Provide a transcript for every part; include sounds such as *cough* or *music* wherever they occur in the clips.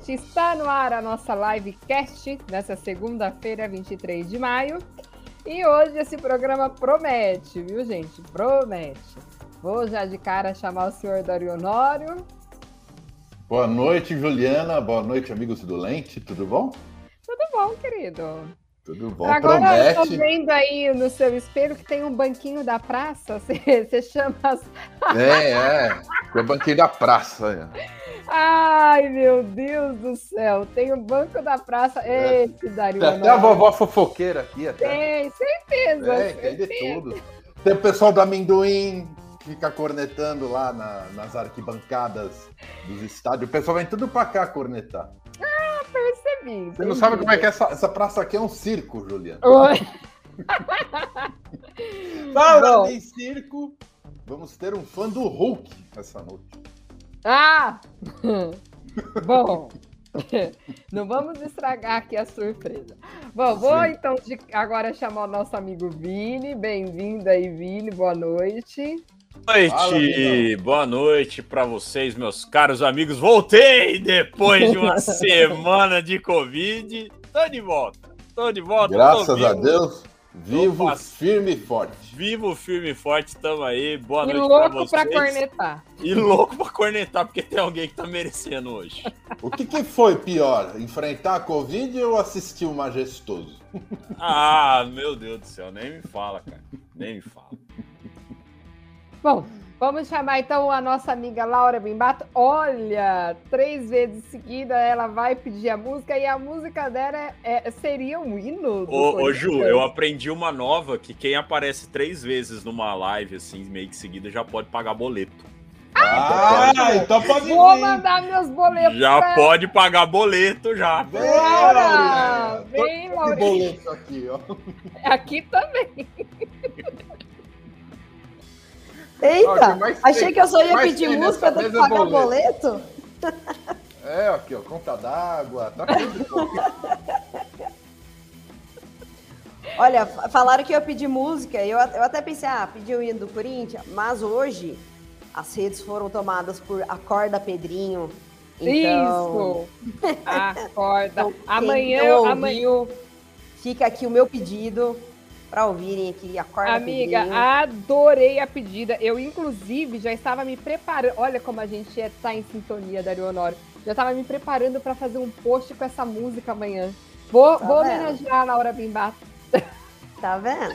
noite. Está no ar a nossa livecast nessa segunda-feira, 23 de maio. E hoje esse programa promete, viu, gente? Promete. Vou já de cara chamar o senhor Dario Honório. Boa noite, Juliana. Boa noite, amigos do Lente. Tudo bom? Tudo bom, querido. Tudo bom, Agora promete. eu tô vendo aí no seu espelho que tem um banquinho da praça. *laughs* Você, você chama as... É, é. É o banquinho da praça. Ai, meu Deus do céu. Tem o banco da praça. É. Esse Dario Tem até a vovó fofoqueira aqui. Até. Tem, certeza. É, tem de tudo. Tem o pessoal do amendoim que fica cornetando lá na- nas arquibancadas dos estádios. O pessoal vem tudo pra cá cornetar. Percebi. Você não sabe como é que é essa, essa praça aqui é um circo, Juliana. Oi. *laughs* Bom. em circo, vamos ter um fã do Hulk essa noite. Ah! *laughs* Bom, *laughs* não vamos estragar aqui a surpresa. Bom, vou Sim. então de- agora chamar o nosso amigo Vini. Bem-vindo aí, Vini. Boa noite. noite, Fala, boa noite pra vocês, meus caros amigos. Voltei depois de uma *laughs* semana de Covid. Tô de volta, tô de volta. tô Graças a Deus, vivo, Opa. firme e forte. Vivo, firme e forte, tamo aí. Boa e noite pra louco vocês. pra cornetar. E louco pra cornetar, porque tem alguém que tá merecendo hoje. O que, que foi pior, enfrentar a Covid ou assistir o Majestoso? *laughs* Ah, meu Deus do céu, nem me fala, cara. Nem me fala. Bom, vamos chamar então a nossa amiga Laura Bimbato. Olha, três vezes seguida ela vai pedir a música e a música dela é- é- seria um hino. Ô, ô, Ju, eu aprendi uma nova que quem aparece três vezes numa live, assim, meio que seguida, já pode pagar boleto. Ah, então pode Vou vir. mandar meus boletos. Já pra- pode pagar boleto, já. Vem, Laura! Laura! Vem, Laura! boleto aqui, ó. Aqui também. Eita, achei tem- que eu só ia pedir tem música, é pagar boleto. É, aqui, ó, conta d'água, tá tudo. Olha, fa- falaram que eu ia pedir música, eu, eu até pensei, ah, pedi o hino do Corinthians, mas hoje as redes foram tomadas por Acorda Pedrinho. Então, Isso. *laughs* Acorda. então, amanhã, não amanhã. ouviu, fica aqui o meu pedido para ouvirem aqui Acorda Amiga, Pedrinho. adorei a pedida. Eu, inclusive, já estava me preparando. Olha como a gente está em sintonia, Dario Honório. Já estava me preparando para fazer um post com essa música amanhã. Vou, Tá vou homenagear a Laura Bimbato. Tá vendo?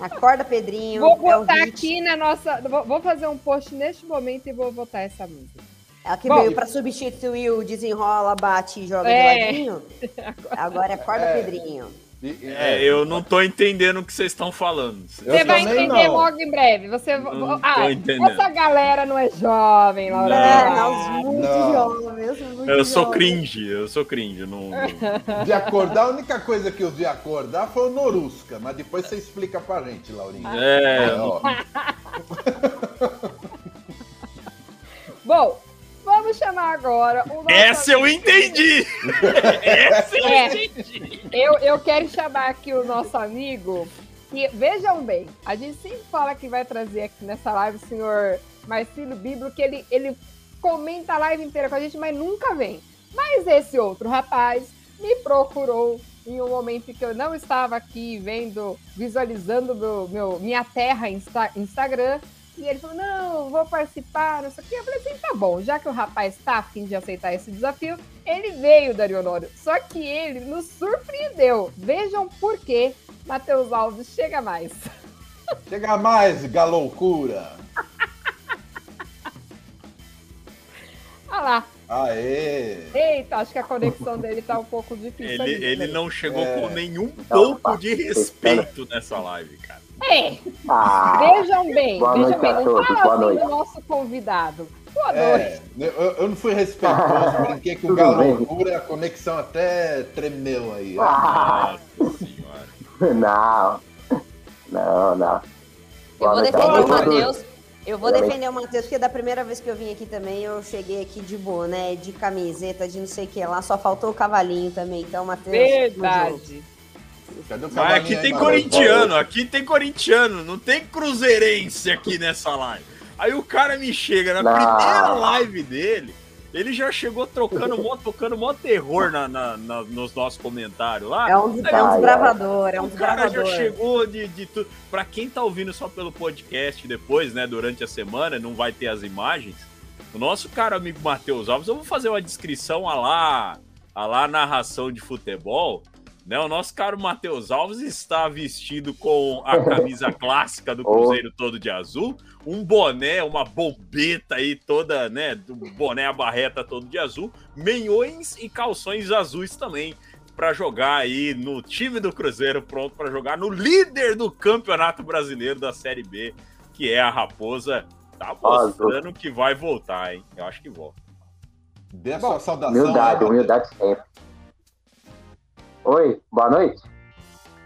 Acorda Pedrinho. Vou é botar hit. aqui na nossa. Vou, vou fazer um post neste momento e vou botar essa música. Ela que Bom, veio para substituir o desenrola, bate e joga É. de ladinho. *laughs* Agora é Acorda É. Pedrinho. E- É, eu não tô entendendo o que vocês estão falando. Eu Você vai entender não. logo em breve. Você... Não ah, essa galera não é jovem, Laura. É, Não. nós muito Não. jovens. muito Eu sou jovens. cringe, eu sou cringe. Não, não- *laughs* De acordar, a única coisa que eu vi acordar foi o Norusca, mas depois você explica pra gente, Laurinha. É, ó. *laughs* Bom, vamos chamar agora o nosso essa eu entendi! *laughs* essa eu É. entendi! Eu, eu quero chamar aqui o nosso amigo. Que, vejam bem, a gente sempre fala que vai trazer aqui nessa live o senhor Marcílio Bíblia, que ele, ele comenta a live inteira com a gente, mas nunca vem. Mas esse outro rapaz me procurou em um momento que eu não estava aqui vendo, visualizando meu, meu, minha terra Insta, Instagram. E ele falou: Não, vou participar, não sei o quê. Eu falei assim: tá bom, já que o rapaz está afim de aceitar esse desafio, ele veio, Dario Honório. Só que ele nos surpreendeu. Vejam por quê. Matheus Alves, chega mais. *laughs* Chega mais, galoucura. *laughs* Olha lá. Aê! Eita, acho que a conexão dele tá um pouco difícil. Ele, ali, ele né? não chegou É. com nenhum pouco de respeito nessa live, cara. É, Ah, vejam bem, Boa vejam noite bem. Não fala boa assim noite. do nosso convidado. Boa noite. É, eu, eu não fui respeitoso, *laughs* brinquei com o galoucura, a conexão até tremeu aí. ah, Nossa senhora. *laughs* não, não, não. Eu vou noite a defender o. Matheus. Eu vou Boa defender o Matheus, porque da primeira vez que eu vim aqui também, eu cheguei aqui de boné, de camiseta, de não sei o que lá, só faltou o cavalinho também. Então, Matheus. Verdade. Mas aqui aí, tem mano? corintiano, aqui tem corintiano, não tem cruzeirense aqui nessa live. Aí o cara me chega na Não. primeira live dele ele já chegou trocando, *laughs* mó, tocando mó terror na, na- na- nos nossos comentários lá. É um, des- é um desbravador, é um O cara já chegou de, de tudo. Pra quem tá ouvindo só pelo podcast depois, né, durante a semana, não vai ter as imagens. O nosso cara amigo Matheus Alves, eu vou fazer uma descrição a lá, a lá narração de futebol. Né, o nosso caro Matheus Alves está vestido com a camisa *laughs* clássica do Cruzeiro todo de azul, um boné, uma bombeta aí toda, né, um boné a barreta todo de azul, menhões e calções azuis também para jogar aí no time do Cruzeiro, pronto para jogar no líder do Campeonato Brasileiro da Série B, que é a Raposa. Tá mostrando que vai voltar, hein? Eu acho que volta. Dê a sua saudação. Humildade, né, humildade sempre. Oi, boa noite.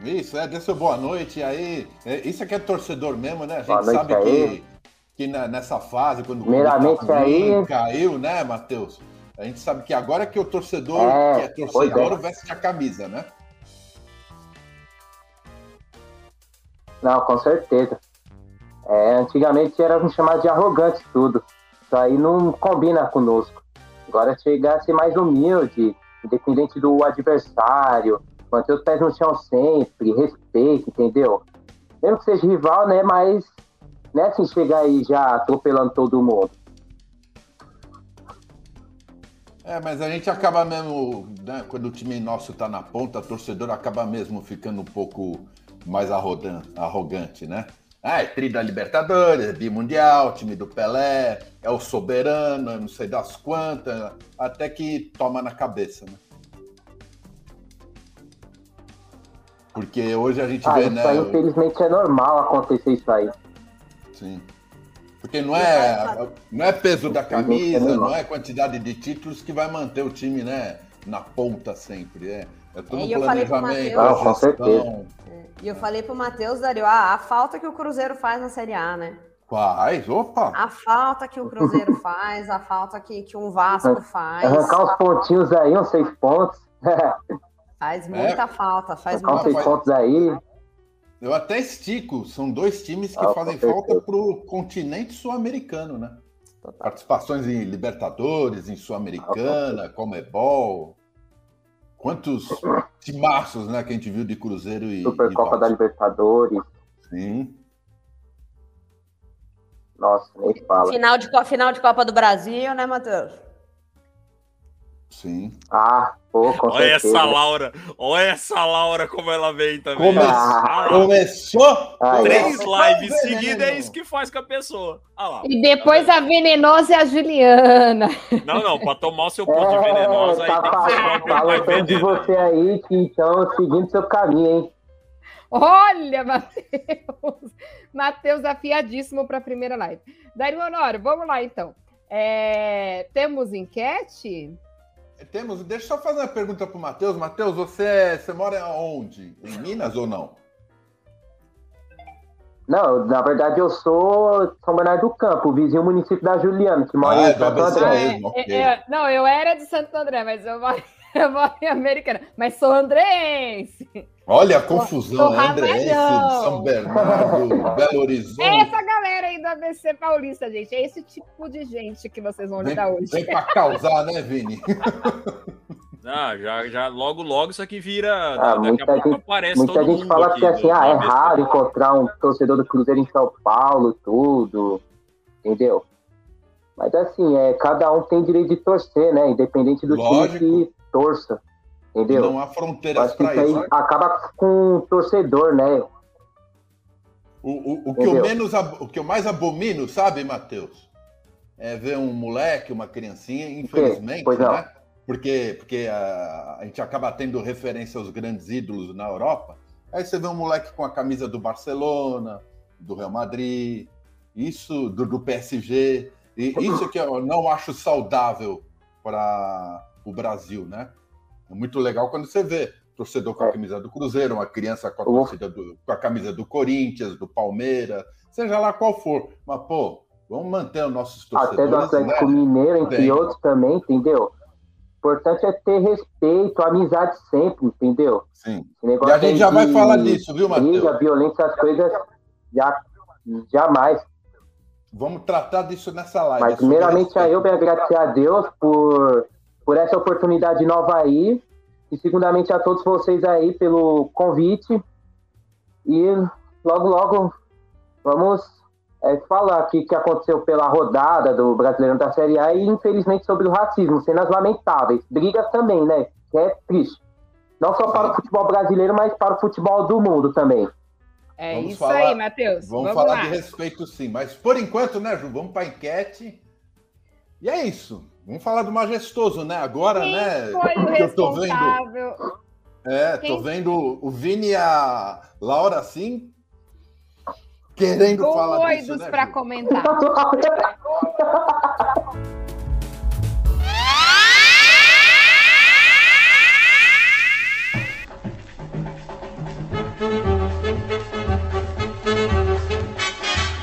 Isso, é, dê seu boa noite. Aí, é, isso aqui é torcedor mesmo, né? A gente Boa noite sabe aí. que, que na- nessa fase, quando Primeiramente tá aí- caiu, né, Matheus? A gente sabe que agora que o torcedor, É, que é torcedor, é. veste a camisa, né? Não, com certeza. É, antigamente era me chamar de arrogante tudo. Isso aí não combina conosco. Agora chegar a ser mais humilde, independente do adversário, manter os pés no chão sempre, respeito, entendeu? Mesmo que seja rival, né? Mas não é assim chegar aí já atropelando todo mundo. É, mas a gente acaba mesmo, né, quando o time nosso tá na ponta, o torcedor acaba mesmo ficando um pouco mais arrogan- arrogante, né? Ah, é tri da Libertadores, é bimundial, time do Pelé, é o soberano, é não sei das quantas, até que toma na cabeça, né? Porque hoje a gente Ah, vê, isso né? aí o- infelizmente é normal acontecer isso aí. Sim. Porque não é, não é peso da camisa, normal. não é quantidade de títulos que vai manter o time, né, na ponta sempre. É, é tudo É, e eu falei pro planejamento, Matheus- a Ah, com certeza. gestão. E eu falei pro Matheus, Dario, ah, a falta que o Cruzeiro faz na Série A, né? Faz, opa! A falta que o Cruzeiro *laughs* faz, a falta que, que um Vasco faz. Arrancar uns pontinhos aí, uns seis pontos. *laughs* Faz muita falta, faz Arrancar uns muita seis pontos aí. Eu até estico, são dois times que Ah, fazem falta pro continente sul-americano, né? Participações em Libertadores, em Sul-Americana, Comebol. Quantos timaços, né, que a gente viu de Cruzeiro e, Supercopa e da. Libertadores. Sim. Nossa, nem fala. Final de, final de Copa do Brasil, né, Matheus? Sim. Ah, pô, com Olha certeza. essa Laura, olha essa Laura como ela vem também. Come- Ah, Começou! Ah, Três Começou lives seguidas é isso que faz com a pessoa. Lá. E depois a venenosa é a Juliana. *laughs* Não, não, pra tomar o seu ponto de venenosa É, aí tá tem falando de você aí, que então seguindo seu caminho, hein? Olha, Matheus! *laughs* Matheus afiadíssimo para a primeira live. Dario Honório, vamos lá então. É, temos enquete? Temos, deixa eu só fazer uma pergunta pro Matheus. Matheus, você, você mora onde? Em Minas ou não? Não, na verdade eu sou São Bernardo do Campo, vizinho município da Juliana, que mora Ah, é em do Santo André. mesmo. É, é, não, eu era de Santo André, mas eu moro, eu moro em Americana. Mas sou andreense. Olha a confusão, Tô é Andreense, ramalhão. São Bernardo, *laughs* Belo É Horizonte. essa galera aí do ABC Paulista, gente. É esse tipo de gente que vocês vão lidar hoje. vem pra causar, né, Vini? *laughs* Ah, já, já, logo, logo isso aqui vira. Ah, daqui muita a pouco gente- aparece Muita todo gente mundo fala aqui que assim, ah, é ABC. raro encontrar um torcedor do Cruzeiro em São Paulo, tudo, entendeu? Mas assim, é, cada um tem direito de torcer, né? Independente do Lógico. time que torça, entendeu? Não há fronteiras acho que para isso aí acaba com o torcedor, né? O, o, o que eu menos, o que eu mais abomino, sabe, Matheus? É ver um moleque, uma criancinha, infelizmente, Pois não. né? Porque, porque a, a gente acaba tendo referência aos grandes ídolos na Europa. Aí você vê um moleque com a camisa do Barcelona, do Real Madrid, isso do, do PSG. E *clears throat* isso que eu não acho saudável para o Brasil, né? É muito legal quando você vê torcedor com a É. camisa do Cruzeiro, uma criança com a, torcida do- com a camisa do Corinthians, do Palmeiras, seja lá qual for. Mas, pô, vamos manter os nossos Até do torcedores, Atlético né? Mineiro, entre Bem. outros também, entendeu? O importante é ter respeito, amizade sempre, entendeu? Sim. E a gente já vai falar disso, viu, Matheus? violência, essas coisas, já, jamais. vamos tratar disso nessa live. Mas primeiramente eu me agradecer a Deus por, por essa oportunidade nova aí. E segundamente a todos vocês aí pelo convite. E logo, logo vamos é, falar aqui o que aconteceu pela rodada do Brasileirão da Série A e infelizmente sobre o racismo, cenas lamentáveis. Brigas também, né? Que é triste. Não só para o futebol brasileiro, mas para o futebol do mundo também. É vamos isso falar, aí, Matheus. Vamos, vamos falar lá. de respeito sim, mas por enquanto, né, Ju? Vamos para a enquete. E é isso. Vamos falar do majestoso, né? Agora, Quem né? Foi o que eu tô vendo. É, Quem... tô vendo o Vini e a Laura assim. Querendo Doidos falar disso, né, para comentar.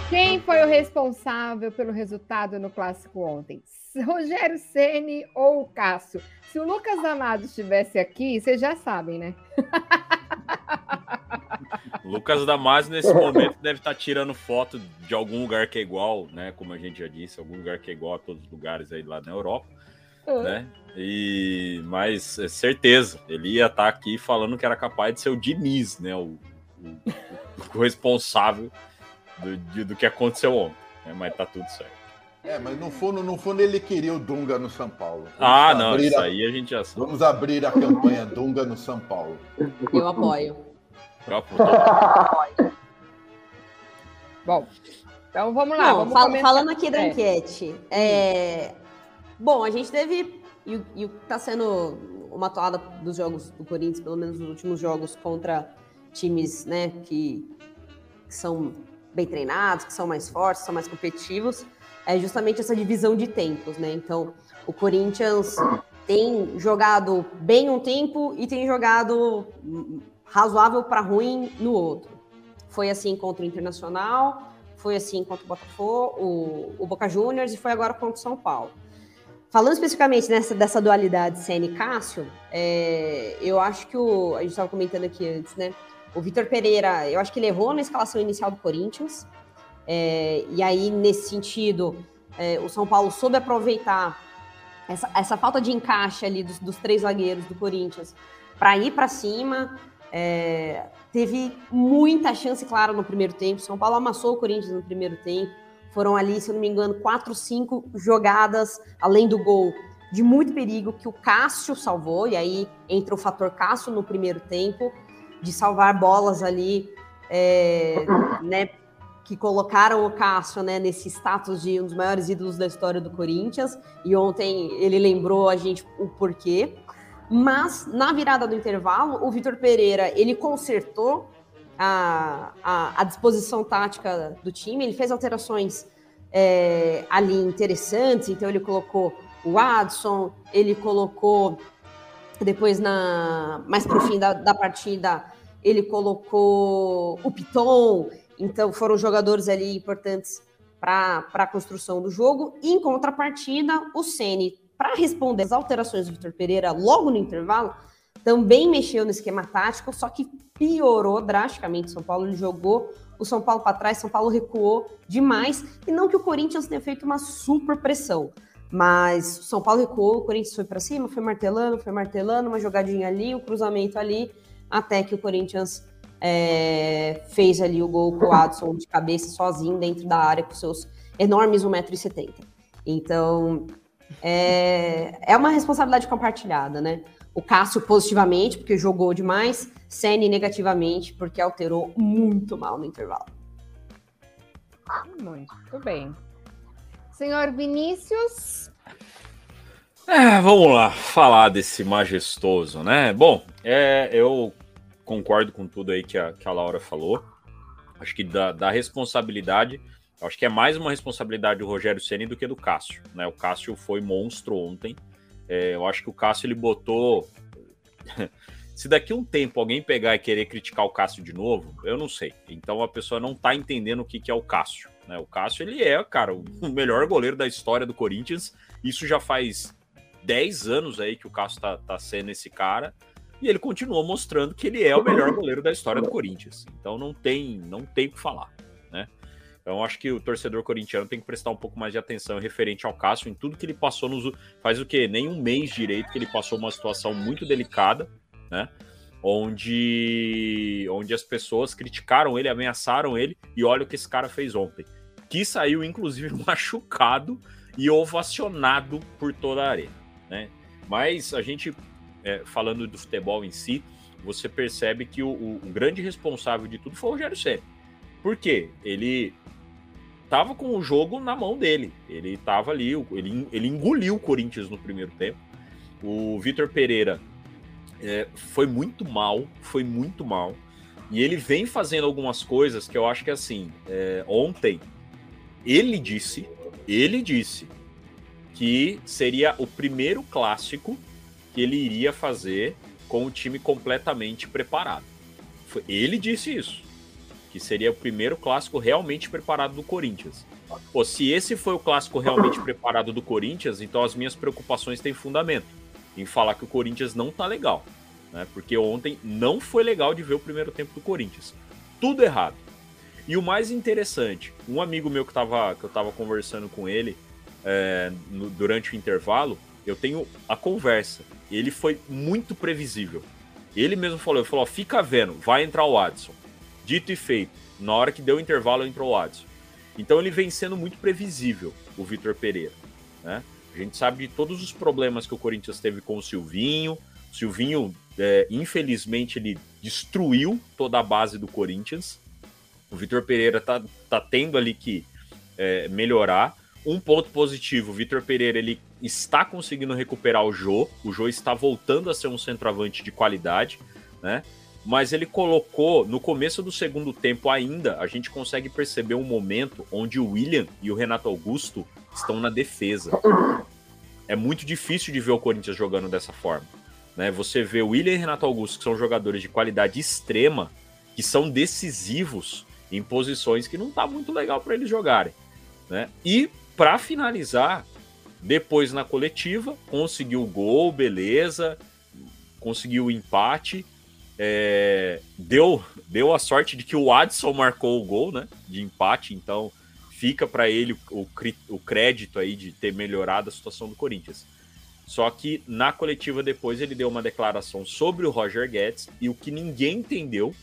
Quem foi o responsável pelo resultado no clássico ontem? *laughs* Rogério Ceni ou o Cássio? Se o Lucas Amado estivesse aqui, vocês já sabem, né? *laughs* Lucas Damasio, nesse momento, deve estar tirando foto de algum lugar que é igual, né? Como a gente já disse, algum lugar que é igual a todos os lugares aí lá na Europa, uhum. né? E, mas é certeza, ele ia estar aqui falando que era capaz de ser o Diniz, né? O, o, o responsável do, do que aconteceu ontem. Né? Mas tá tudo certo. É, mas no fundo, no fundo ele queria o Dunga no São Paulo. Vamos ah, não, isso a... aí a gente já sabe. Vamos abrir a campanha Dunga no São Paulo. Eu apoio. Bom, então vamos lá. Bom, vamos fal falando aqui da é. enquete. É... Bom, a gente teve. E o que está sendo uma toada dos jogos do Corinthians, pelo menos nos últimos jogos, contra times né, que, que são bem treinados, que são mais fortes, são mais competitivos, é justamente essa divisão de tempos, né? Então, o Corinthians tem jogado bem um tempo e tem jogado razoável para ruim no outro. Foi assim contra o Internacional, foi assim contra o Botafogo, o, o Boca Juniors e foi agora contra o São Paulo. Falando especificamente nessa, dessa dualidade CN Cássio, é, eu acho que o. A gente estava comentando aqui antes, né? O Vitor Pereira, eu acho que ele errou na escalação inicial do Corinthians. É, e aí, nesse sentido, é, o São Paulo soube aproveitar essa, essa falta de encaixe ali dos, dos três zagueiros do Corinthians para ir para cima, é, teve muita chance, claro, no primeiro tempo. São Paulo amassou o Corinthians no primeiro tempo. Foram ali, se eu não me engano, quatro, cinco jogadas além do gol de muito perigo que o Cássio salvou. E aí entra o fator Cássio no primeiro tempo, de salvar bolas ali, é, né? Que colocaram o Cássio né, nesse status de um dos maiores ídolos da história do Corinthians. E ontem ele lembrou a gente o porquê. Mas na virada do intervalo, o Vitor Pereira ele consertou a, a, a, disposição tática do time, ele fez alterações é, ali interessantes, então ele colocou o Adson, ele colocou depois na mais para o fim da, da partida ele colocou o Piton, então foram jogadores ali importantes para a construção do jogo. E em contrapartida, o Ceni para responder às alterações do Vitor Pereira logo no intervalo, também mexeu no esquema tático, só que piorou drasticamente. São Paulo ele jogou o São Paulo para trás, São Paulo recuou demais, e não que o Corinthians tenha feito uma super pressão, mas o São Paulo recuou, o Corinthians foi para cima, foi martelando, foi martelando, uma jogadinha ali, um cruzamento ali, até que o Corinthians é, fez ali o gol com o Adson de cabeça sozinho dentro da área com seus enormes 1,70m. Então, é, é uma responsabilidade compartilhada, né? O Cássio positivamente, porque jogou demais, Sene negativamente, porque alterou muito mal no intervalo. Muito bem. Senhor Vinícius. É, vamos lá, falar desse majestoso, né? Bom, é, eu concordo com tudo aí que a, que a Laura falou. Acho que da, da responsabilidade acho que é mais uma responsabilidade do Rogério Ceni do que do Cássio. Né? O Cássio foi monstro ontem. É, eu acho que o Cássio ele botou. *laughs* Se daqui a um tempo alguém pegar e querer criticar o Cássio de novo, eu não sei. Então a pessoa não tá entendendo o que, que é o Cássio. Né? O Cássio ele é, cara, o *laughs* melhor goleiro da história do Corinthians. Isso já faz 10 anos aí que o Cássio tá, tá sendo esse cara. E ele continua mostrando que ele é o melhor goleiro da história do Corinthians. Então não tem, não tem o que falar, né? Então, acho que o torcedor corintiano tem que prestar um pouco mais de atenção referente ao Cássio em tudo que ele passou nos. Faz o quê? Nem um mês direito que ele passou uma situação muito delicada, né? Onde, onde as pessoas criticaram ele, ameaçaram ele, e olha o que esse cara fez ontem. Que saiu, inclusive, *laughs* machucado e ovacionado por toda a arena, né? Mas a gente, é, falando do futebol em si, você percebe que o, o, o grande responsável de tudo foi o Rogério Ceni. Por quê? Ele tava com o jogo na mão dele. Ele tava ali, ele, ele engoliu o Corinthians no primeiro tempo. O Vitor Pereira é, foi muito mal, foi muito mal. E ele vem fazendo algumas coisas que eu acho que assim, é, ontem ele disse, ele disse que seria o primeiro clássico que ele iria fazer com o time completamente preparado. Ele disse isso que seria o primeiro clássico realmente preparado do Corinthians. Pô, se esse foi o clássico realmente preparado do Corinthians, então as minhas preocupações têm fundamento em falar que o Corinthians não tá legal, né? Porque ontem não foi legal de ver o primeiro tempo do Corinthians. Tudo errado. E o mais interessante, um amigo meu que, tava, que eu tava conversando com ele é, no, durante o intervalo, eu tenho a conversa. Ele foi muito previsível. Ele mesmo falou, ele falou, fica vendo, vai entrar o Adson. Dito e feito. Na hora que deu o intervalo, entrou o Adson. Então ele vem sendo muito previsível, o Vitor Pereira. Né? A gente sabe de todos os problemas que o Corinthians teve com o Silvinho. O Silvinho, é, infelizmente, ele destruiu toda a base do Corinthians. O Vitor Pereira tá, tá tendo ali que é, melhorar. Um ponto positivo, o Vitor Pereira ele está conseguindo recuperar o Jô. O Jô está voltando a ser um centroavante de qualidade, né? mas ele colocou no começo do segundo tempo ainda, a gente consegue perceber um momento onde o William e o Renato Augusto estão na defesa. É muito difícil de ver o Corinthians jogando dessa forma. Né? Você vê o William e Renato Augusto, que são jogadores de qualidade extrema, que são decisivos em posições que não tá muito legal para eles jogarem. Né? E para finalizar, depois na coletiva, conseguiu o gol, beleza, conseguiu o empate é, deu, deu a sorte de que o Adson marcou o gol né, de empate, então fica para ele o, o crédito aí de ter melhorado a situação do Corinthians. Só que na coletiva depois ele deu uma declaração sobre o Roger Guedes e o que ninguém entendeu,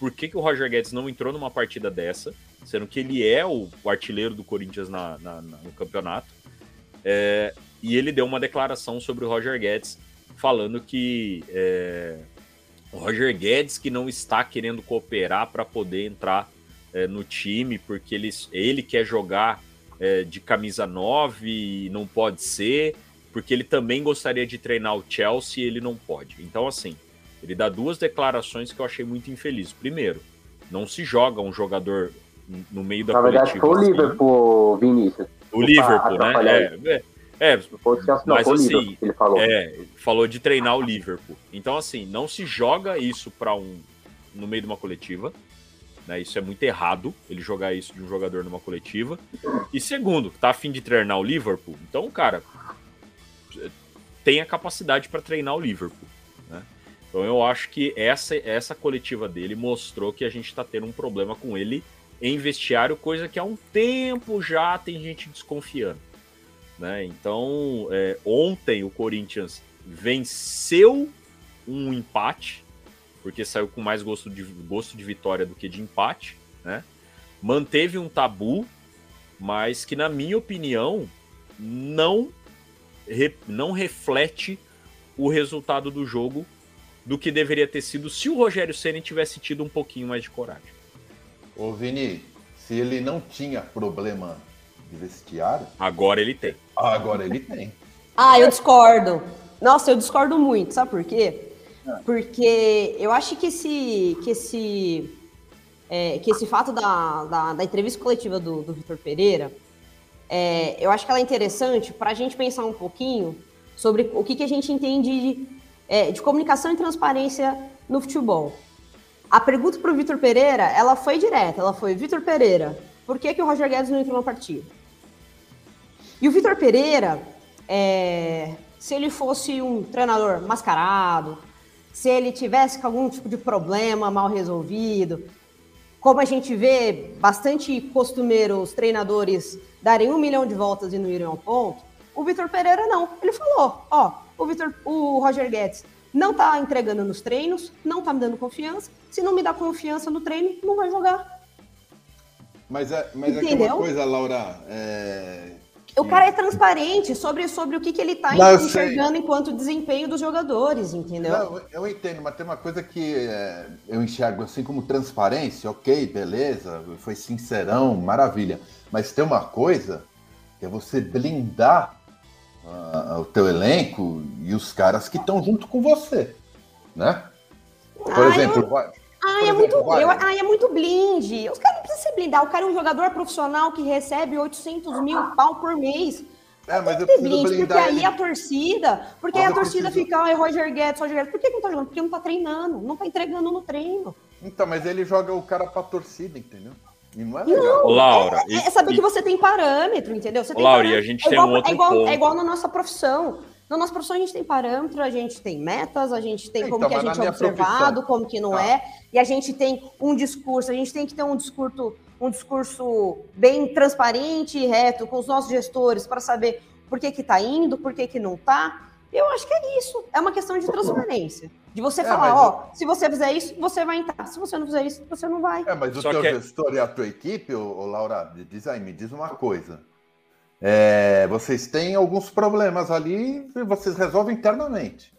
por que, que o Roger Guedes não entrou numa partida dessa, sendo que ele é o, artilheiro do Corinthians na, na, na, no campeonato. É, e ele deu uma declaração sobre o Roger Guedes, falando que é, o Roger Guedes que não está querendo cooperar para poder entrar é, no time, porque ele, ele quer jogar é, de camisa 9 e não pode ser, porque ele também gostaria de treinar o Chelsea e ele não pode. Então, assim, ele dá duas declarações que eu achei muito infeliz. Primeiro, não se joga um jogador no meio da Na verdade, foi o assim. Liverpool, Vinícius. O Liverpool, né? É, é, é, mas assim, ele falou. É, falou de treinar o Liverpool. Então, assim, não se joga isso para um no meio de uma coletiva. Né? Isso é muito errado, ele jogar isso de um jogador numa coletiva. E segundo, tá afim de treinar o Liverpool, então, cara, tem a capacidade para treinar o Liverpool. Né? Então eu acho que essa, essa coletiva dele mostrou que a gente está tendo um problema com ele em vestiário, coisa que há um tempo já tem gente desconfiando. Né? Então, é, ontem o Corinthians venceu um empate, porque saiu com mais gosto de, gosto de vitória do que de empate. Né? Manteve um tabu, mas que, na minha opinião, não, re, não reflete o resultado do jogo do que deveria ter sido se o Rogério Senna tivesse tido um pouquinho mais de coragem. Ô Vini, se ele não tinha problema de vestiário. Agora ele tem. Agora ele tem. Ah, eu discordo. Nossa, eu discordo muito, sabe por quê? É. Porque eu acho que esse, que esse, é, que esse fato da, da, da, entrevista coletiva do, do Vitor Pereira, é, eu acho que ela é interessante para a gente pensar um pouquinho sobre o que, que a gente entende de, é, de comunicação e transparência no futebol. A pergunta para o Vitor Pereira, ela foi direta, ela foi, Vitor Pereira, por que, que o Roger Guedes não entrou na partida? E o Vitor Pereira, é, se ele fosse um treinador mascarado, se ele tivesse algum tipo de problema mal resolvido, como a gente vê bastante costumeiro os treinadores darem um milhão de voltas e não irem ao ponto, o Vitor Pereira não. Ele falou, ó, o Vitor, o Roger Guedes não tá entregando nos treinos, não tá me dando confiança. Se não me dá confiança no treino, não vai jogar. Mas é, mas é que uma coisa, Laura, é... O cara é transparente sobre, sobre o que, que ele está enxergando enquanto desempenho dos jogadores, entendeu? Não, eu entendo, mas tem uma coisa que é, eu enxergo assim como transparência, ok, beleza, foi sincerão, maravilha. Mas tem uma coisa que é você blindar o teu elenco e os caras que estão junto com você, né? Por ah, exemplo, eu... Ah, é muito, eu, ah, é muito blind. Os caras não precisam se blindar. O cara é um jogador profissional que recebe 800 mil pau por mês. É, mas eu preciso blindar Porque aí a torcida, porque aí a torcida preciso... fica, ai, Roger Guedes, Roger Guedes. Por que não tá jogando? Porque não tá treinando, não tá entregando no treino. Então, mas ele joga o cara pra torcida, entendeu? E não é legal. Não, Laura, é, é saber e... que você tem parâmetro, entendeu? Você tem Laura, parâmetro. e a gente é tem igual, um outro é igual, ponto. É igual na nossa profissão. Na nossa profissão a gente tem parâmetro, a gente tem metas, a gente tem então, como que a gente é observado, profissão. como que não ah. é, e a gente tem um discurso, a gente tem que ter um discurso, um discurso bem transparente e reto com os nossos gestores para saber por que que tá indo, por que que não tá. Eu acho que é isso, é uma questão de transparência. De você é, falar, ó, eu... se você fizer isso, você vai entrar. Se você não fizer isso, você não vai. É, mas o Só teu que... gestor e a tua equipe, ô, ô Laura, diz aí, me diz uma coisa. É, vocês têm alguns problemas ali e vocês resolvem internamente.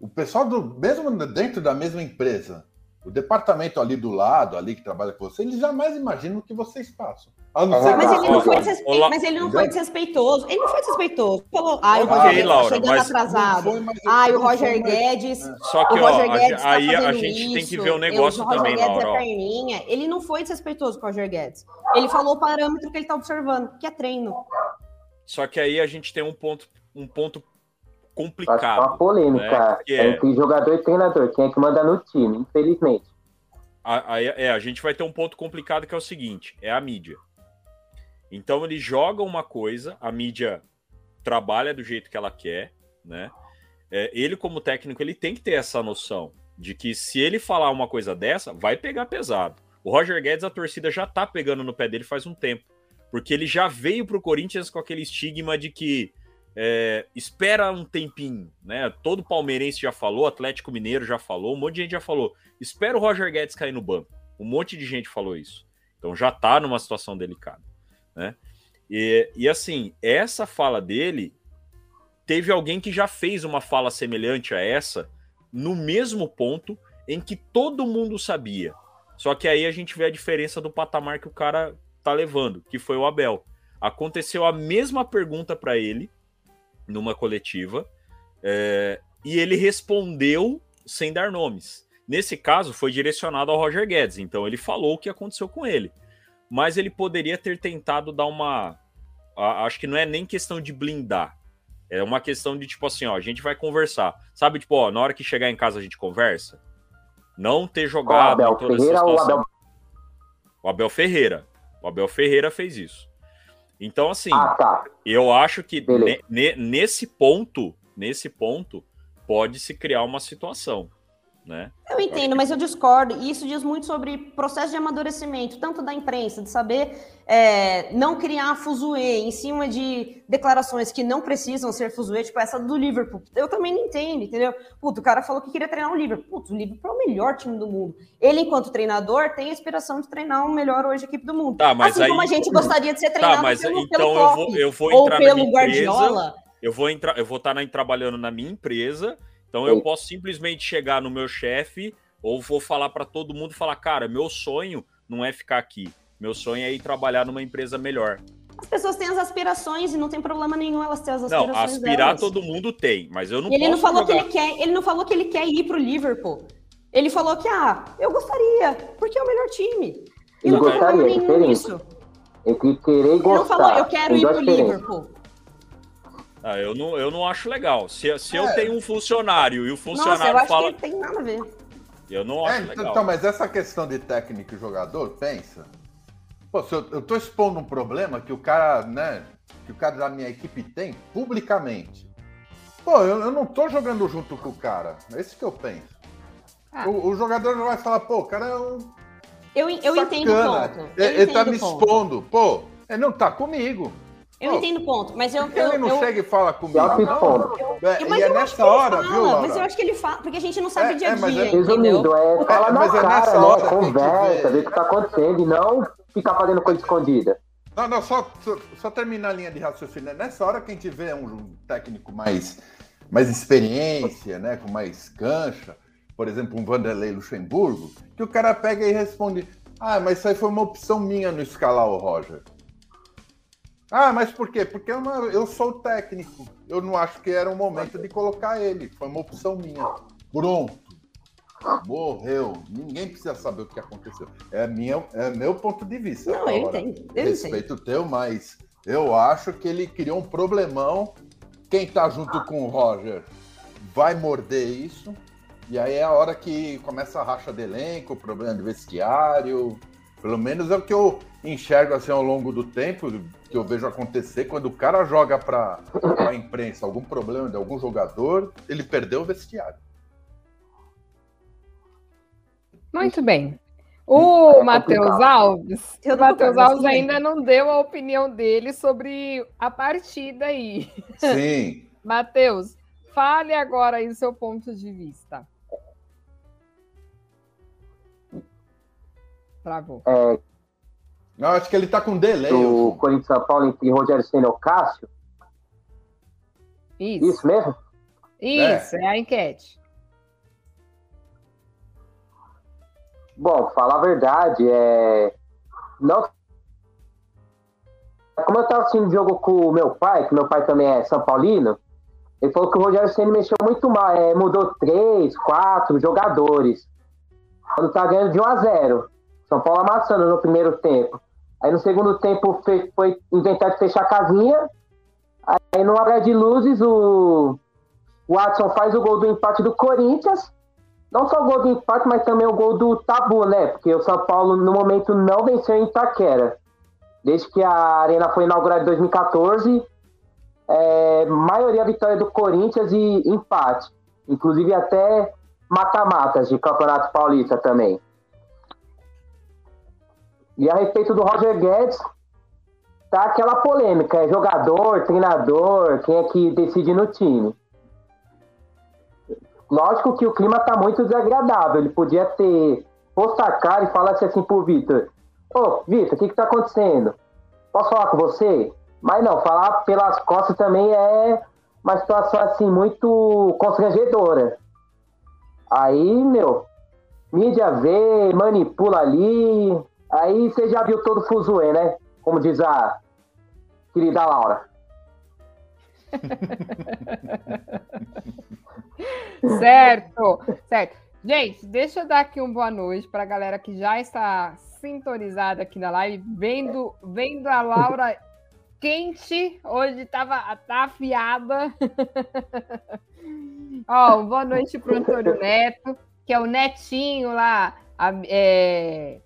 O pessoal do mesmo dentro da mesma empresa, o departamento ali do lado, ali que trabalha com você, eles jamais imaginam o que vocês passam. Mas ele, não foi mas ele não foi desrespeitoso. Ele não foi desrespeitoso. Falou, ai, o Roger Guedes tá chegando atrasado. Foi, ai, o Roger Guedes. Só que, ó, Guedes tá aí a gente isso. tem que ver o negócio o também, Guedes Laura. É perninha. Ele não foi desrespeitoso com o Roger Guedes. Ele falou o parâmetro que ele tá observando, que é treino. Só que aí a gente tem um ponto, um ponto complicado. Uma polêmica né? é... entre jogador e treinador. Quem é que manda no time, infelizmente. Aí, é, a gente vai ter um ponto complicado que é o seguinte: é a mídia. Então ele joga uma coisa, a mídia trabalha do jeito que ela quer, né? É, ele, como técnico, ele tem que ter essa noção de que se ele falar uma coisa dessa, vai pegar pesado. O Roger Guedes, a torcida já tá pegando no pé dele faz um tempo. Porque ele já veio pro Corinthians com aquele estigma de que é, espera um tempinho, né? Todo palmeirense já falou, Atlético Mineiro já falou, um monte de gente já falou. Espera o Roger Guedes cair no banco. Um monte de gente falou isso. Então já tá numa situação delicada né? E, e assim, essa fala dele teve alguém que já fez uma fala semelhante a essa no mesmo ponto em que todo mundo sabia. Só que aí a gente vê a diferença do patamar que o cara tá levando, que foi o Abel. Aconteceu a mesma pergunta para ele numa coletiva é, e ele respondeu sem dar nomes. Nesse caso, foi direcionado ao Roger Guedes, então ele falou o que aconteceu com ele mas ele poderia ter tentado dar uma. Acho que não é nem questão de blindar. É uma questão de tipo assim, ó, a gente vai conversar. Sabe, tipo, ó, na hora que chegar em casa a gente conversa. Não ter jogado o Abel toda Ferreira essa situação. O Abel... o Abel Ferreira. O Abel Ferreira fez isso. Então, assim, ah, tá. eu acho que ne, nesse ponto, nesse ponto, pode se criar uma situação né? Eu entendo, mas eu discordo. E isso diz muito sobre processo de amadurecimento, tanto da imprensa, de saber é, não criar fuzuê em cima de declarações que não precisam ser fuzuê, tipo essa do Liverpool. Eu também não entendo, entendeu? Puto, o cara falou que queria treinar o Liverpool. Puto, o Liverpool é o melhor time do mundo. Ele, enquanto treinador, tem a inspiração de treinar o melhor hoje equipe do mundo. Tá, mas assim aí... como a gente gostaria de ser treinado tá, mas, pelo, então pelo eu vou, eu vou entrar ou pelo Guardiola. Eu vou entrar, eu vou estar tá trabalhando na minha empresa então eu posso simplesmente chegar no meu chefe ou vou falar para todo mundo falar, cara, meu sonho não é ficar aqui. Meu sonho é ir trabalhar numa empresa melhor. As pessoas têm as aspirações e não tem problema nenhum elas terem as aspirações. Não, aspirar delas. todo mundo tem, mas eu não ele não falou jogar... que ele quer, ele não falou que ele quer ir pro Liverpool. Ele falou que ah, eu gostaria, porque é o melhor time. E não tem problema nenhum nisso. Querer e gostar. Ele não falou, eu quero ir pro Liverpool. Ah, eu, não, eu não acho legal. Se, se é. eu tenho um funcionário e o funcionário Nossa, eu acho fala. Que tem nada a ver. Eu não acho é, legal. Então, mas essa questão de técnico e jogador, pensa. Pô, se eu, eu tô expondo um problema que o cara, né? Que o cara da minha equipe tem publicamente. Pô, eu, eu não tô jogando junto com o cara. É isso que eu penso. Ah. O, o, jogador vai falar, pô, o cara é um. Eu, eu entendo o ponto. Eu ele, ele tá me ponto. expondo. Pô, ele não tá comigo. Eu Pô, entendo o ponto, mas eu. Que ele eu, não eu, chega e fala comigo? Expondo. É, mas e é eu nessa hora, fala, viu, Laura? Mas eu acho que ele fala, porque a gente não sabe É, o dia a é, mas dia, é-? Resumindo, é falar na mas é cara, nessa hora né? que a gente Conversa, vê. ver o que tá acontecendo e não ficar fazendo coisa escondida. Não, não, só, só, só terminar a linha de raciocínio. É Nessa hora que a gente vê um técnico mais, mais experiência, né, com mais cancha, por exemplo, um Vanderlei Luxemburgo, que o cara pega e responde: Ah, mas isso aí foi uma opção minha no escalar o Roger. Ah, mas por quê? Porque eu, não- eu sou o técnico. Eu não acho que era o momento de colocar ele. Foi uma opção minha. Pronto. Morreu. Ninguém precisa saber o que aconteceu. É, minha, é meu ponto de vista. Não, eu entendo. Eu entendo. Respeito o teu, mas eu acho que ele criou um problemão. Quem tá junto com o Roger vai morder isso. E aí é a hora que começa a racha de elenco, problema de vestiário. Pelo menos é o que eu enxergo assim ao longo do tempo, que eu vejo acontecer. Quando o cara joga para a imprensa algum problema de algum jogador, ele perdeu o vestiário. Muito bem. O É Matheus. Alves, Eu o Matheus Alves ainda não deu a opinião dele sobre a partida aí. Sim. *laughs* Matheus, fale agora aí o seu ponto de vista. Travou. É, Eu acho que ele tá com delay. do Ju. Corinthians São Paulo entre Rogério Senna e o Cássio. Isso. Isso mesmo? Isso, é a enquete. Bom, falar a verdade, é. Não. Como eu tava assistindo o jogo com o meu pai, que meu pai também é São Paulino, ele falou que o Rogério Senna mexeu muito mal. É, mudou três, quatro jogadores. Quando tá ganhando de 1 a 0 São Paulo amassando no primeiro tempo. Aí no segundo tempo foi inventar de fechar a casinha. Aí no abre de luzes, o Watson faz o gol do empate do Corinthians não só o gol do empate, mas também o gol do tabu, né? Porque o São Paulo, no momento, não venceu em Itaquera. Desde que a Arena foi inaugurada em 2014, é, maioria vitória do Corinthians e empate. Inclusive até mata-matas de Campeonato Paulista também. E a respeito do Roger Guedes, tá aquela polêmica, é jogador, treinador, quem é que decide no time. Lógico que o clima tá muito desagradável. Ele podia ter posto a cara e falasse assim pro Vitor: Ô, Vitor, o que que tá acontecendo? Posso falar com você? Mas não, falar pelas costas também é uma situação assim muito constrangedora. Aí, meu, mídia vê, manipula ali. Aí você já viu todo o fuzuê, né? Como diz a querida Laura. *laughs* Certo, certo. Gente, deixa eu dar aqui uma boa noite para a galera que já está sintonizada aqui na live, vendo, vendo a Laura quente, hoje estava tá afiada. *laughs* Ó, boa noite para o Antônio Neto, que é o netinho lá, a- é,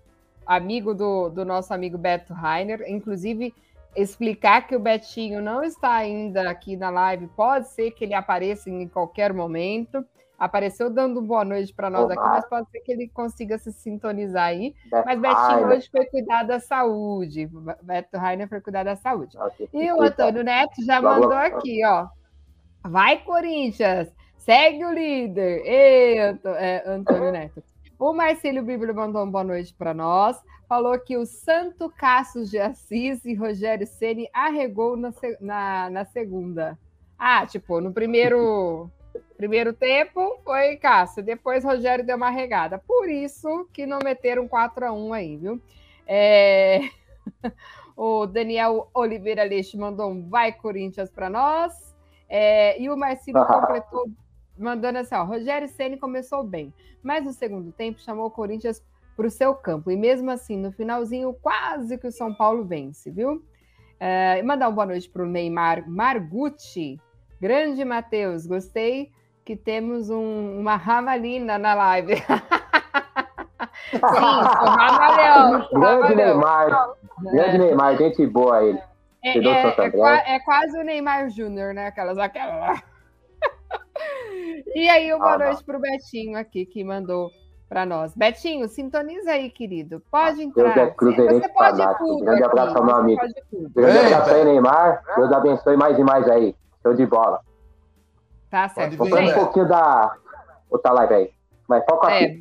amigo do, do nosso amigo Beto Rainer. Inclusive, explicar que o Betinho não está ainda aqui na live, pode ser que ele apareça em qualquer momento. Apareceu dando boa noite para nós aqui, mas pode ser que ele consiga se sintonizar aí. Mas Betinho hoje foi cuidar da saúde. Beto Rainer foi cuidar da saúde. E o Antônio Neto já mandou aqui, ó. Vai, Corinthians! Segue o líder! Ei, é, Antônio *laughs* Neto. O Marcílio Bíblia mandou uma boa noite para nós. Falou que o Santo Cassius de Assis e Rogério Ceni arregou na, na, na segunda. Ah, tipo, no primeiro, primeiro tempo foi Cássio, depois Rogério deu uma regada. Por isso que não meteram 4 a 1 aí, viu? É... *laughs* O Daniel Oliveira Leste mandou um vai Corinthians para nós. É, e o Marcelo completou, mandando assim: ó, Rogério Ceni começou bem, mas no segundo tempo chamou o Corinthians para o seu campo. E mesmo assim, no finalzinho, quase que o São Paulo vence, viu? É, e mandar uma boa noite para o Neymar Margucci. Grande Matheus, gostei que temos um- uma ramalina na live. *laughs* Sim, ramalhão. Grande. Neymar. Grande Neymar, gente boa ele. É, é- é é quase o Neymar Júnior, né? Aquelas, aquela. E aí, uma Ah, noite para o Betinho aqui, que mandou para nós. Betinho, sintoniza aí, querido. Pode entrar. Deus é cruzeirense Você pode fanático. tudo Grande abraço ao meu amigo. Grande Eita. abraço aí, Neymar. Deus abençoe mais e mais aí. Show de bola. Tá certo. Fazer um Beto. pouquinho da outra live aí. Mas foca aqui. É,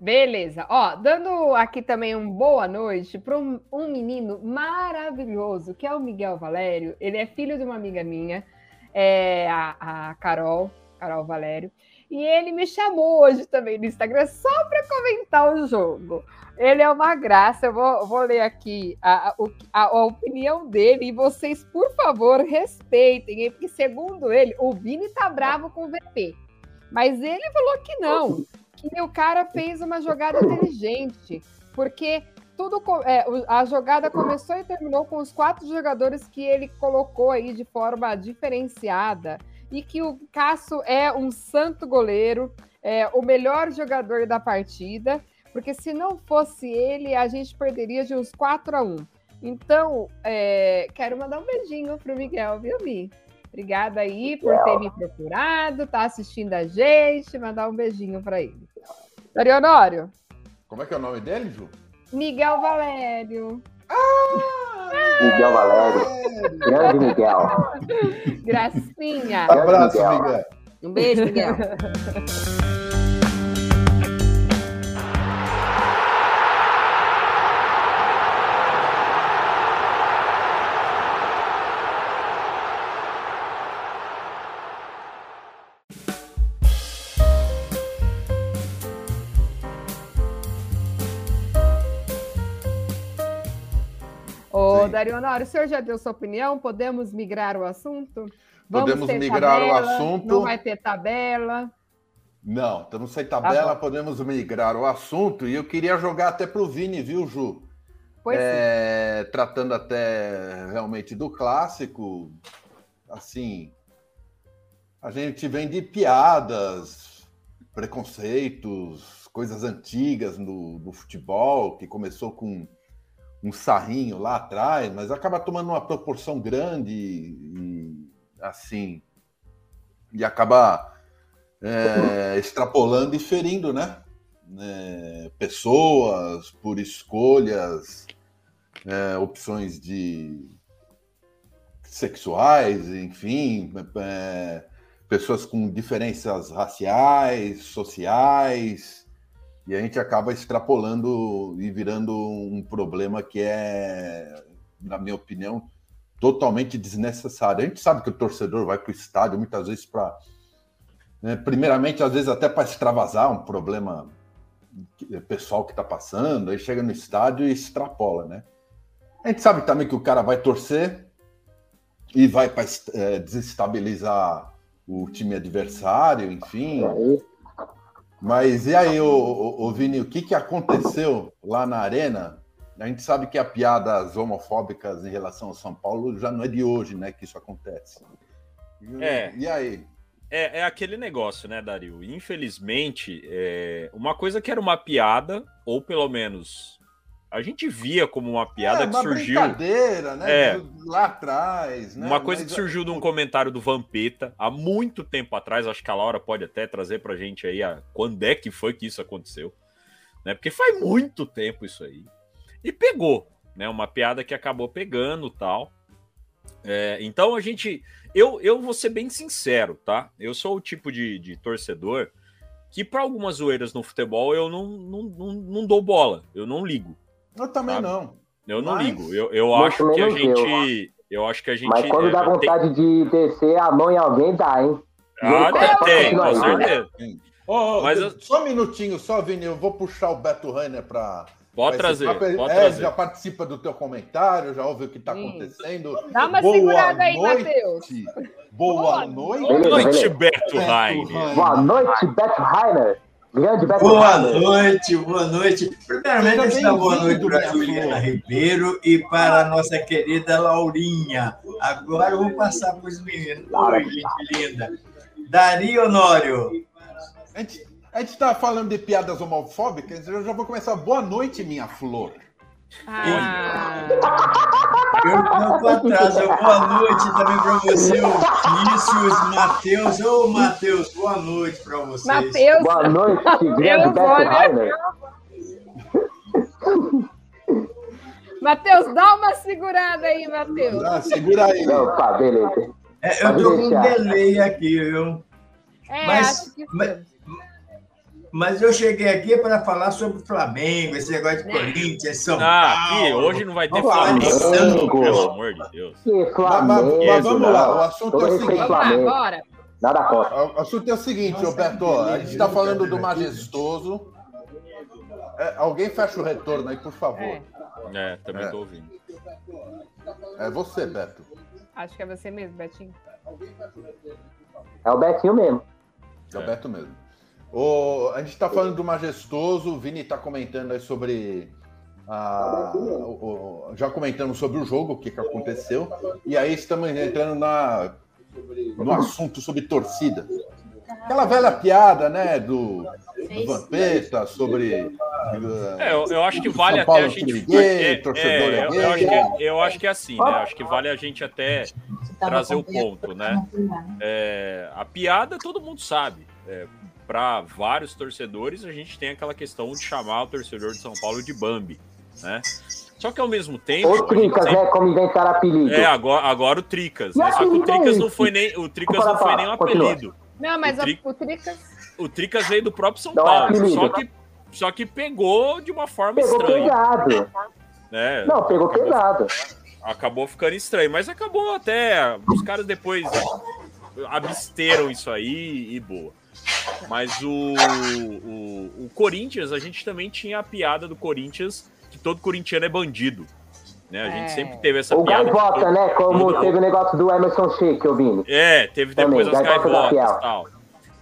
beleza. Ó, dando aqui também um boa noite para um, um menino maravilhoso, que é o Miguel Valério. Ele é filho de uma amiga minha, é, a, a Carol, Carol Valério. E ele me chamou hoje também no Instagram só para comentar o jogo. Ele é uma graça. Eu vou, vou ler aqui a, a, a- opinião dele e vocês, por favor, respeitem, porque segundo ele, o Vini tá bravo com o VP. Mas ele falou que não, que o cara fez uma jogada inteligente, porque tudo é, a jogada começou e terminou com os quatro jogadores que ele colocou aí de forma diferenciada e que o Cássio é um santo goleiro, é o melhor jogador da partida, porque se não fosse ele, a gente perderia de uns 4 a 1. Então, é, quero mandar um beijinho pro Miguel, viu, Mi? Obrigada aí por ter me procurado, tá assistindo a gente, mandar um beijinho para ele. Darionório, Como é que é o nome dele, Ju? Miguel Valério, Miguel Valério. Grande Miguel. Gracinha. Abraço, Miguel. Miguel. Um beijo, Miguel. *laughs* Darionório, o senhor já deu sua opinião? Podemos migrar o assunto? Podemos ter migrar o tabela? assunto. Não vai ter tabela. Não, estamos sem tabela, bom. podemos migrar o assunto. E eu queria jogar até pro Vini, viu, Ju? Pois sim. É, tratando até realmente do clássico, assim, a gente vem de piadas, preconceitos, coisas antigas no, no futebol, que começou com um sarrinho lá atrás, mas acaba tomando uma proporção grande e, assim, e acaba é, extrapolando e ferindo, né? É, pessoas por escolhas, é, opções de sexuais, enfim, é, pessoas com diferenças raciais, sociais, e a gente acaba extrapolando e virando um problema que é, na minha opinião, totalmente desnecessário. A gente sabe que o torcedor vai para o estádio muitas vezes para, né, primeiramente, às vezes até para extravasar um problema que- pessoal que está passando, aí chega no estádio e extrapola, né? A gente sabe também que o cara vai torcer e vai para desestabilizar o time adversário, enfim. Aí, Mas e aí, ô, ô, ô, Vini, o que, que aconteceu lá na arena? A gente sabe que a piadas homofóbicas em relação ao São Paulo já não é de hoje, né, que isso acontece. E, É. E aí? É, é aquele negócio, né, Dario? Infelizmente, é, uma coisa que era uma piada, ou pelo menos a gente via como uma piada é, que uma surgiu. brincadeira, né? É. Lá atrás, né? Uma coisa Mas, que surgiu de um comentário do Vampeta há muito tempo atrás, acho que a Laura pode até trazer pra gente aí a, quando é que foi que isso aconteceu, né? Porque faz muito tempo isso aí. E pegou, né? Uma piada que acabou pegando tal. É, então a gente. Eu, eu vou ser bem sincero, tá? Eu sou o tipo de, de torcedor que, para algumas zoeiras no futebol, eu não, não, não, não dou bola, eu não ligo. Eu também Sabe? não. Eu não Mas- ligo. Eu, eu acho que a gente. Eu acho que a gente. mas quando é, dá tem- vontade de descer a mão em alguém, dá, hein? Ah, tem, tem, com aí, né? certeza. Ô, Mas eu- Só um minutinho, só, Vini, eu vou puxar o Beto Rainer para. Pode trazer, pode é, trazer. já participa do teu comentário, já ouve o que está acontecendo. Dá uma Boa segurada aí, noite. Matheus. Boa Boa noite. Boa Beleza, noite. Beto. Rainer. Boa noite, Beto Rainer. Grande Beto Boa Rainer. noite, boa noite. Primeiramente, esta boa noite para minha Juliana. Ribeiro e para a nossa querida Laurinha. Agora eu vou passar para os meninos. Oi, gente linda. Dario Honório. A gente, a gente tá falando de piadas homofóbicas, eu já vou começar. Boa noite, minha flor. Ah. Eu não tô atrás. Boa noite também para você, Vinícius, Matheus. Ô, Matheus, boa noite para vocês. Mateus, Boa noite, grande. Matheus, dá uma segurada aí, Matheus. Ah, segura aí. Opa, beleza. É, eu tô com um delay aqui, viu? É, Mas- acho que mas- Mas eu cheguei aqui para falar sobre o Flamengo, esse negócio de Corinthians, São Ah, Paulo. aqui, hoje não vai ter Flamengo. Flamengo, pelo amor de Deus. Que Mas, Flamengo, mas vamos lá, o assunto é o seguinte. Vamos lá, Flamengo. bora. Nada contra. O assunto é o seguinte, Roberto. A gente está falando do majestoso. É, alguém fecha o retorno aí, por favor. É, É, também É. tô ouvindo. É, você, Beto. acho que é você mesmo, Betinho. É o Betinho mesmo. É o É. Beto mesmo. O, a gente está falando do majestoso. O Vini está comentando aí sobre. a- o- já comentamos sobre o jogo, o que, que aconteceu. E aí estamos entrando na, no assunto sobre torcida. Aquela velha piada, né? Do, do Vampeta sobre. É, eu, eu acho que vale até a gente. gay, é, torcedor é, é eu, eu acho que, eu acho que é assim, né? Acho que vale a gente até trazer o ponto, né? É, a piada todo mundo sabe. É, Para vários torcedores, a gente tem aquela questão de chamar o torcedor de São Paulo de Bambi, né? Só que ao mesmo tempo. Gente Tricas, sempre- né? Como inventaram apelido. É, agora, agora o Tricas, né? Só que o é Tricas esse? não foi nem. O Tricas não foi nem um apelido. Não, mas O Tri- o Tricas. O Tricas veio do próprio São Não é Paulo. apelido. Só que, só que pegou de uma forma Pegou estranha. pesado. Né? Não, pegou Acabou- pesado. acabou ficando estranho, mas acabou até. Os caras depois absteram isso aí e boa. Mas o, o, o Corinthians, a gente também tinha a piada do Corinthians que todo corintiano é bandido. Né? A gente É. sempre teve essa O piada. Gaivota, né? Como Todo- teve o negócio do Emerson Sheik, eu Vini. É, teve depois Também, as gaivotas e tal.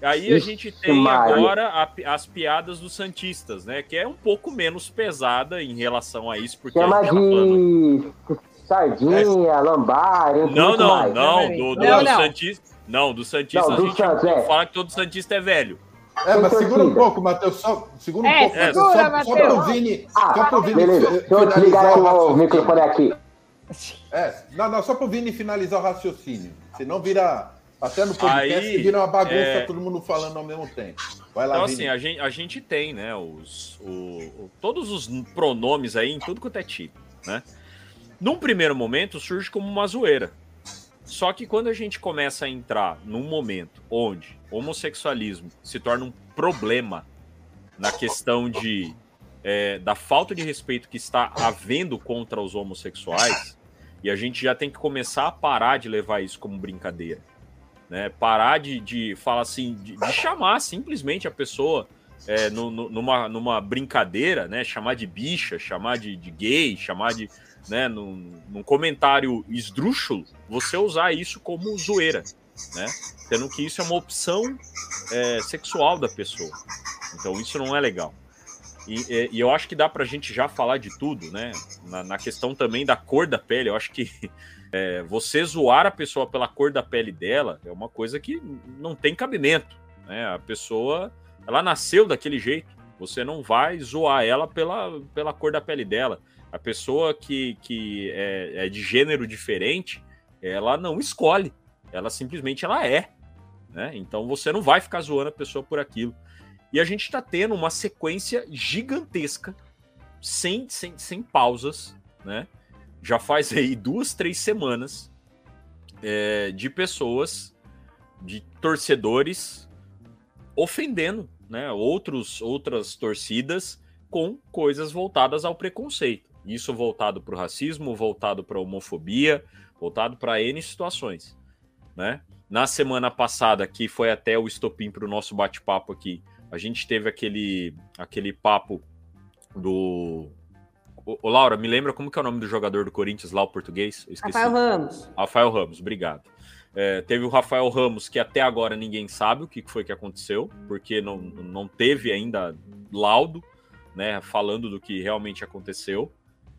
Aí a Ixi, gente tem Maria. agora a as piadas dos Santistas, né? Que é um pouco menos pesada em relação a isso, porque a tá falando- de sardinha, lambari, entre Não, não, mais. não, do, do, Não, do não. Santista. Não, do Santista Não, a do gente Santos, é. fala que todo Santista é velho. É, mas segura um pouco, Matheus. Só, segura um É, pouco, Matheus. Só, só para o Vini. Ah, só pro Vini beleza. Deixa eu desligar finalizar o raciocínio. microfone aqui. É, não, não, só para o Vini finalizar o raciocínio. Senão vira. Até no podcast Aí, vira uma bagunça, é- todo mundo falando ao mesmo tempo. Vai lá, Então, Vini. assim, a gente, a gente tem, né, os, o, o- todos os pronomes aí em tudo quanto é tipo, né? Num primeiro momento surge como uma zoeira. Só que quando a gente começa a entrar num momento onde homossexualismo se torna um problema na questão de é, da falta de respeito que está havendo contra os homossexuais, e a gente já tem que começar a parar de levar isso como brincadeira. Né? Parar de, de falar assim, de, de chamar simplesmente a pessoa é, no- no- numa, numa brincadeira, né? Chamar de bicha, chamar de, de gay, chamar de. Né, num, num comentário esdrúxulo, você usar isso como zoeira, né? Sendo que isso é uma opção é, sexual da pessoa. Então isso não é legal. E, e- e eu acho que dá pra gente já falar de tudo, né? Na, na questão também da cor da pele, eu acho que é, você zoar a pessoa pela cor da pele dela é uma coisa que não tem cabimento, né? A pessoa, ela nasceu daquele jeito. Você não vai zoar ela pela, pela cor da pele dela. A pessoa que, que é, é de gênero diferente, ela não escolhe. Ela simplesmente ela é. Né? Então você não vai ficar zoando a pessoa por aquilo. E a gente está tendo uma sequência gigantesca, sem, sem, sem pausas, né? Já faz aí duas, três semanas é, de pessoas, de torcedores, ofendendo né, outros, outras torcidas com coisas voltadas ao preconceito. Isso voltado para o racismo, voltado para a homofobia, voltado para N situações. Né? Na semana passada, que foi até o estopim para o nosso bate-papo aqui, a gente teve aquele, aquele papo do. Ô, ô, Laura, me lembra como que é o nome do jogador do Corinthians lá, o português? Rafael Ramos. Rafael Ramos, obrigado. É, teve o Rafael Ramos, que até agora ninguém sabe o que foi que aconteceu, porque não, não teve ainda laudo, né, falando do que realmente aconteceu,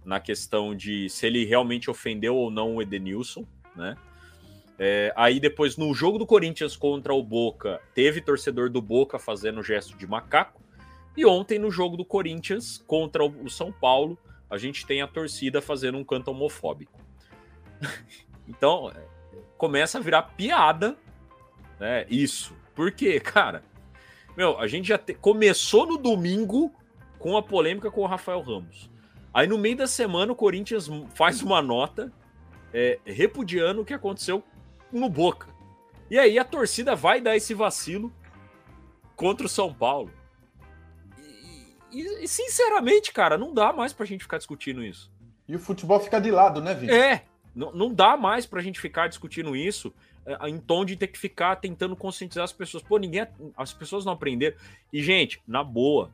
na questão de se ele realmente ofendeu ou não o Edenilson, né. É, aí depois, no jogo do Corinthians contra o Boca, teve torcedor do Boca fazendo gesto de macaco, e ontem no jogo do Corinthians contra o São Paulo, a gente tem a torcida fazendo um canto homofóbico. *laughs* então, começa a virar piada, né? Isso. Por quê, cara? Meu, a gente já te... começou no domingo com a polêmica com o Rafael Ramos. Aí no meio da semana o Corinthians faz uma nota é, repudiando o que aconteceu no Boca. E aí a torcida vai dar esse vacilo contra o São Paulo. E, e, sinceramente, cara, não dá mais pra gente ficar discutindo isso. E o futebol fica de lado, né, Vitor? É, não, não dá mais pra gente ficar discutindo isso é, em tom de ter que ficar tentando conscientizar as pessoas. Pô, ninguém. As pessoas não aprenderam. E, gente, na boa,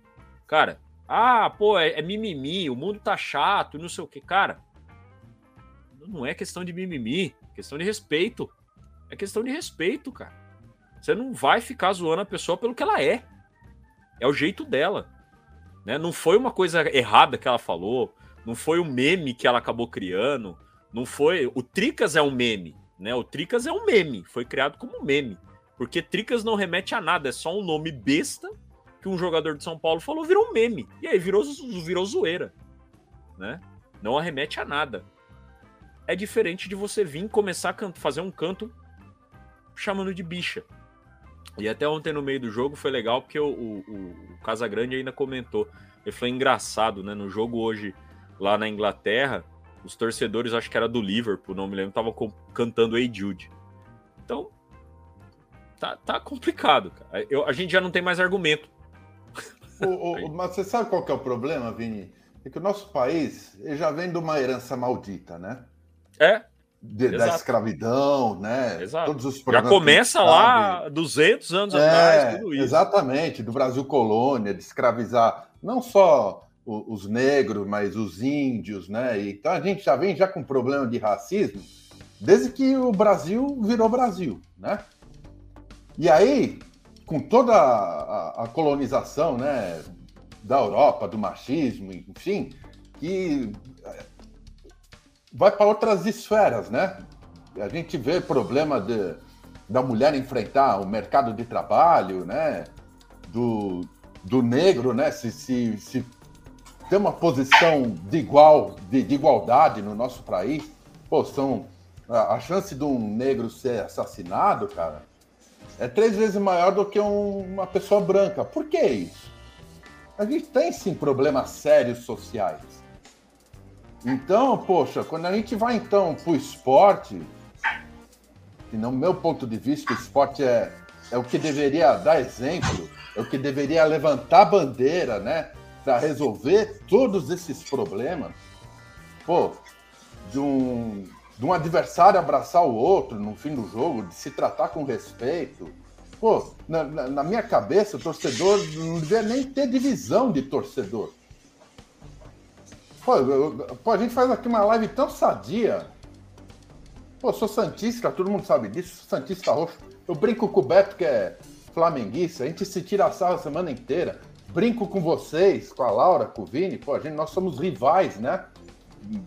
cara, ah, pô, é, é mimimi, o mundo tá chato, não sei o que. Cara, não é questão de mimimi, é questão de respeito. É questão de respeito, cara. Você não vai ficar zoando a pessoa pelo que ela é. É o jeito dela. Né? Não foi uma coisa errada que ela falou, não foi um meme que ela acabou criando, não foi. O Tricas é um meme, né? O Tricas é um meme, foi criado como um meme. Porque Tricas não remete a nada, é só um nome besta que um jogador de São Paulo falou, virou um meme. E aí virou, virou zoeira. Né? Não arremete a nada. É diferente de você vir começar a fazer um canto chamando de bicha. E até ontem no meio do jogo foi legal porque o, o, o Casagrande ainda comentou. Ele foi engraçado, né? No jogo hoje lá na Inglaterra, os torcedores, acho que era do Liverpool, não me lembro, estavam cantando Hey Jude. Então, tá, tá complicado, cara. Eu, a gente já não tem mais argumento. O, o, mas você sabe qual que é o problema, Vini? É que o nosso país já vem de uma herança maldita, né? É de, da escravidão, né? Exato. Todos os Já começa lá 200 anos é, atrás, tudo isso. Exatamente, do Brasil colônia, de escravizar não só os negros, mas os índios, né? Então a gente já vem já com problema de racismo desde que o Brasil virou Brasil, né? E aí, com toda a, a colonização, né, da Europa, do machismo, enfim, que vai para outras esferas, né? A gente vê problema de, da mulher enfrentar o mercado de trabalho, né? Do, do negro, né? Se, se, se ter uma posição de igual, de, de igualdade no nosso país, pô, são a, a, chance de um negro ser assassinado, cara, é três vezes maior do que um, uma pessoa branca. Por que isso? A gente tem sim problemas sérios sociais. Então, poxa, quando a gente vai então para o esporte, e no meu ponto de vista, o esporte é, é o que deveria dar exemplo, é o que deveria levantar bandeira, né? Para resolver todos esses problemas. Pô, de um, de um adversário abraçar o outro no fim do jogo, de se tratar com respeito. Pô, na, na, na minha cabeça, o torcedor não devia nem ter divisão de torcedor Pô, eu, pô, a gente faz aqui uma live tão sadia. Pô, sou Santista, todo mundo sabe disso, sou Santista roxo. Eu brinco com o Beto, que é flamenguista, a gente se tira a sarra a semana inteira. Brinco com vocês, com a Laura, com o Vini, pô, a gente, nós somos rivais, né?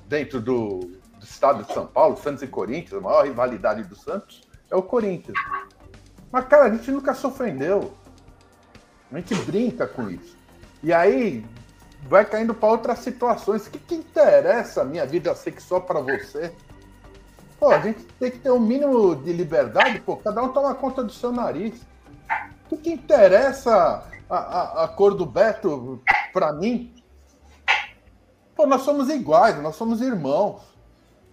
Dentro do estado de São Paulo, Santos e Corinthians, a maior rivalidade do Santos é o Corinthians. Mas, cara, a gente nunca se ofendeu. A gente brinca com isso. E aí, vai caindo para outras situações. O que, que interessa a minha vida sexual para você? Pô, a gente tem que ter um mínimo de liberdade, pô, cada um toma conta do seu nariz. O que interessa a, a, a cor do Beto para mim? Pô, nós somos iguais, nós somos irmãos.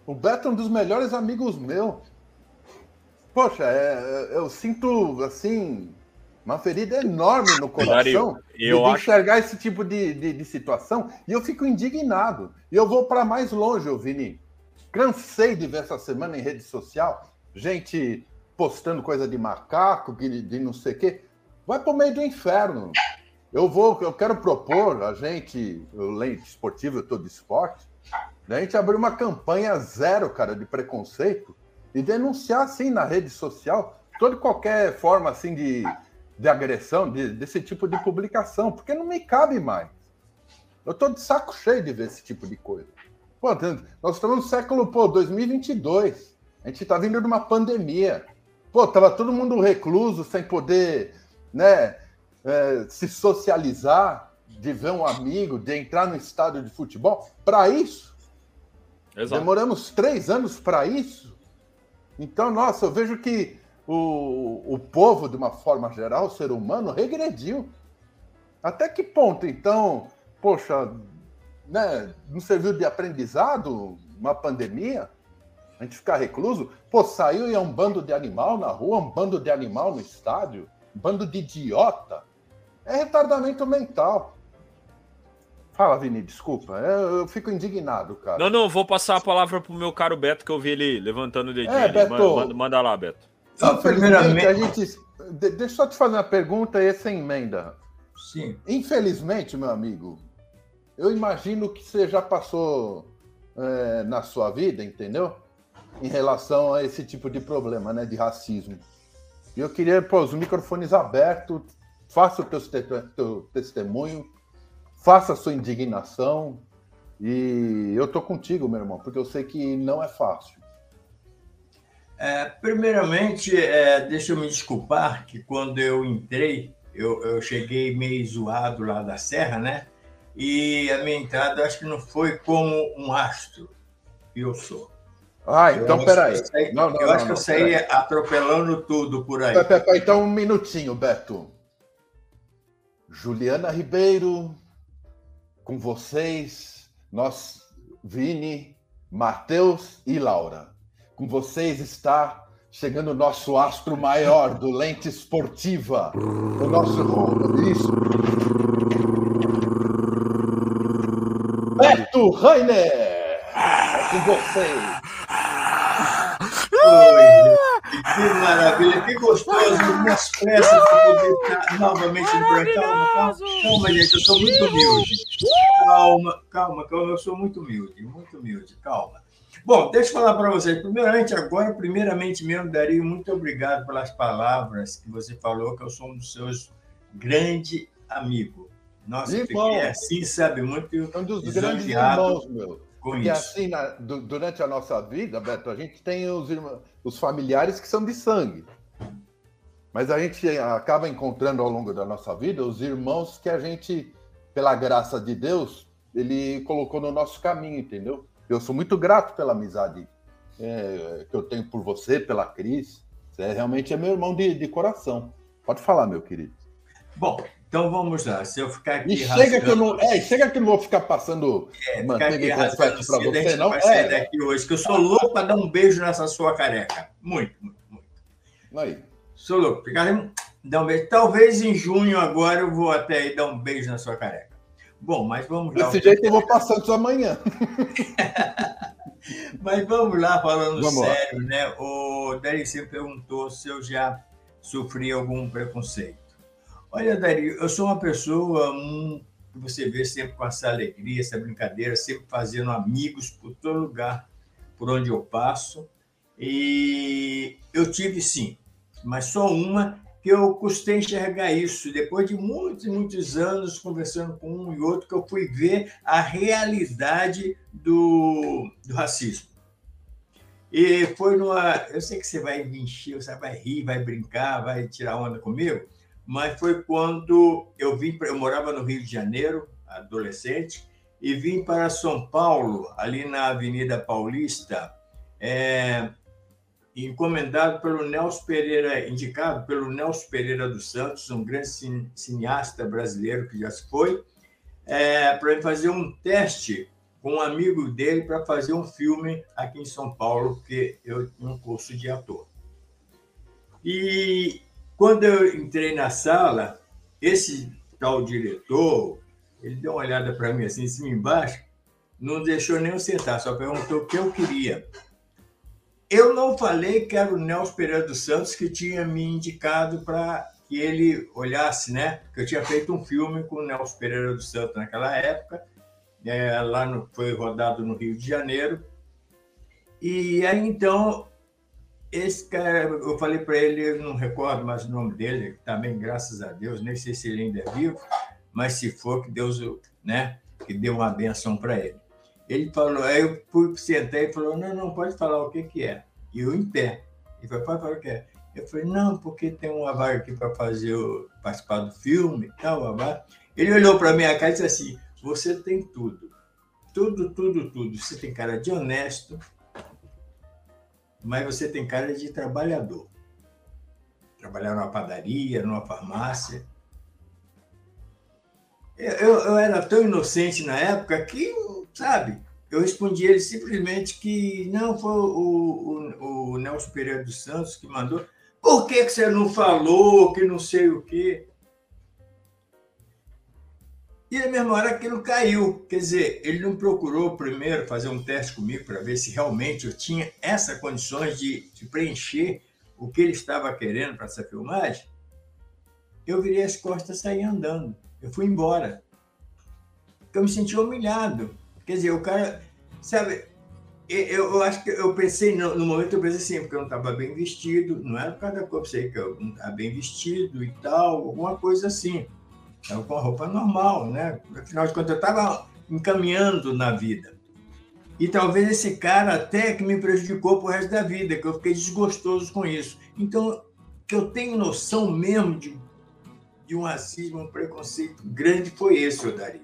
O Beto é um dos melhores amigos meus. Poxa, é, eu sinto assim uma ferida enorme no coração eu de, acho... enxergar esse tipo de, de, de, situação e eu fico indignado. E eu vou para mais longe, Vini. Cansei de ver essa semana em rede social gente postando coisa de macaco, de, de não sei o quê. Vai para o meio do inferno. Eu vou, eu quero propor a gente, o leite esportivo, eu estou de esporte, a gente abrir uma campanha zero, cara, de preconceito e denunciar assim na rede social toda qualquer forma assim de de agressão, de, desse tipo de publicação, porque não me cabe mais. Eu estou de saco cheio de ver esse tipo de coisa. Pô, nós estamos no século pô, 2022. A gente está vindo de uma pandemia. Pô, tava todo mundo recluso, sem poder né, é, se socializar. de ver um amigo, de entrar no estádio de futebol. Para isso, Exato. demoramos três anos para isso. Então, nossa, eu vejo que o, o povo, de uma forma geral, o ser humano, regrediu. Até que ponto, então, poxa, né, não serviu de aprendizado uma pandemia? A gente ficar recluso? Pô, saiu e é um bando de animal na rua, um bando de animal no estádio, um bando de idiota. É retardamento mental. Fala, Vini, desculpa. Eu, eu, fico indignado, cara. Não, não, vou passar a palavra pro meu caro Beto, que eu vi ele levantando o dedinho. É, Beto, manda, manda, lá, Beto. Então, primeiramente, a gente. Deixa eu só te fazer uma pergunta e essa emenda. Sim. Infelizmente, meu amigo, eu imagino que você já passou é, na sua vida, entendeu? Em relação a esse tipo de problema, né? De racismo. E eu queria pôr os microfones abertos, faça o teu, teu testemunho, faça sua indignação. E eu tô contigo, meu irmão, porque eu sei que não é fácil. É, primeiramente, é, deixa eu me desculpar que quando eu entrei, eu, eu cheguei meio zoado lá da serra, né? E a minha entrada acho que não foi como um astro eu sou. Ah, então eu peraí. Eu, saí, não, não, eu não, acho que eu saí atropelando tudo por aí. Então, um minutinho, Beto. Juliana Ribeiro, com vocês, nós, Vini, Matheus e Laura. Com vocês está chegando o nosso astro maior do Lente Esportiva, o nosso. Beto Rainer! É com vocês. Oi, que maravilha, que gostoso, minhas pressas para poder estar novamente no programa. Calma, calma, gente, eu sou muito humilde. Calma, calma, calma, eu sou muito humilde, muito humilde, calma. Bom, deixa eu falar para vocês. Primeiramente, agora, primeiramente mesmo, Dario, muito obrigado pelas palavras que você falou, que eu sou um dos seus grandes amigos. Nossa, fiquei assim, sabe, muito é um dos grandes irmãos, meu. Porque isso. assim, na, durante a nossa vida, Beto, a gente tem os, irmãos, os familiares que são de sangue. Mas a gente acaba encontrando ao longo da nossa vida os irmãos que a gente, pela graça de Deus, ele colocou no nosso caminho, entendeu? Eu sou muito grato pela amizade é, que eu tenho por você, pela Cris. Você realmente é meu irmão de, de coração. Pode falar, meu querido. Bom, então vamos lá. Se eu ficar aqui. E chega, que eu não, é, chega que eu não vou ficar passando é, manteiga e confete para você, não? É. daqui hoje, que eu sou louco para dar um beijo nessa sua careca. Muito, muito, muito. Aí. Sou louco. Ficar, dar um beijo. Talvez em junho agora eu vou até aí dar um beijo na sua careca. Bom, mas vamos lá. Desse jeito eu vou passar isso amanhã. *laughs* mas vamos lá, falando vamos sério, lá. né? O sempre perguntou se eu já sofri algum preconceito. Olha, Dario, eu sou uma pessoa um, que você vê sempre com essa alegria, essa brincadeira, sempre fazendo amigos por todo lugar por onde eu passo. E eu tive sim, mas só uma que eu custei enxergar isso. Depois de muitos e muitos anos conversando com um e outro, que eu fui ver a realidade do, do racismo. E foi numa. Eu sei que você vai me encher, você vai rir, vai brincar, vai tirar onda comigo, mas foi quando eu vim, eu morava no Rio de Janeiro, adolescente, e vim para São Paulo, ali na Avenida Paulista, é, encomendado pelo Nelson Pereira, indicado pelo Nelson Pereira dos Santos, um grande cineasta brasileiro que já se foi, é, para fazer um teste com um amigo dele para fazer um filme aqui em São Paulo, porque eu tinha um curso de ator. E quando eu entrei na sala, esse tal diretor, ele deu uma olhada para mim assim, em cima e embaixo, não deixou nem eu sentar, só perguntou o que eu queria. Eu não falei que era o Nelson Pereira dos Santos que tinha me indicado para que ele olhasse, né? Que eu tinha feito um filme com o Nelson Pereira dos Santos naquela época, é, lá no, foi rodado no Rio de Janeiro. E aí então esse cara, eu falei para ele, não recordo mais o nome dele, também, graças a Deus, nem sei se ele ainda é vivo, mas se for, que Deus, né, que deu uma benção para ele. Ele falou, aí eu fui sentar e falou, não, não, pode falar o que que é. E eu em pé. Ele falou, pode falar o que é. Eu falei, não, porque tem uma vaga aqui para fazer participar do filme e tal. Ele olhou para minha cara e disse assim: Você tem tudo. Tudo, tudo, tudo. Você tem cara de honesto, mas você tem cara de trabalhador. Trabalhar numa padaria, numa farmácia. Eu, eu era tão inocente na época que, sabe, eu respondi ele simplesmente que não foi o, o, o Nelson Pereira dos Santos que mandou. Por que, que você não falou que não sei o quê? E na mesma hora aquilo caiu. Quer dizer, ele não procurou primeiro fazer um teste comigo para ver se realmente eu tinha essas condições de, de preencher o que ele estava querendo para essa filmagem. Eu virei as costas e saí andando. Eu fui embora. Eu me senti humilhado. Quer dizer, o cara, sabe, eu, eu, acho que eu pensei, no, no, momento eu pensei assim, porque eu não estava bem vestido, não era por causa da cor, sei que eu não estava bem vestido e tal, alguma coisa assim. Estava com a roupa normal, né? Afinal de contas, eu estava encaminhando na vida. E talvez esse cara até que me prejudicou pro resto da vida, que eu fiquei desgostoso com isso. Então, que eu tenho noção mesmo de, de um racismo, um preconceito grande foi esse, Odario.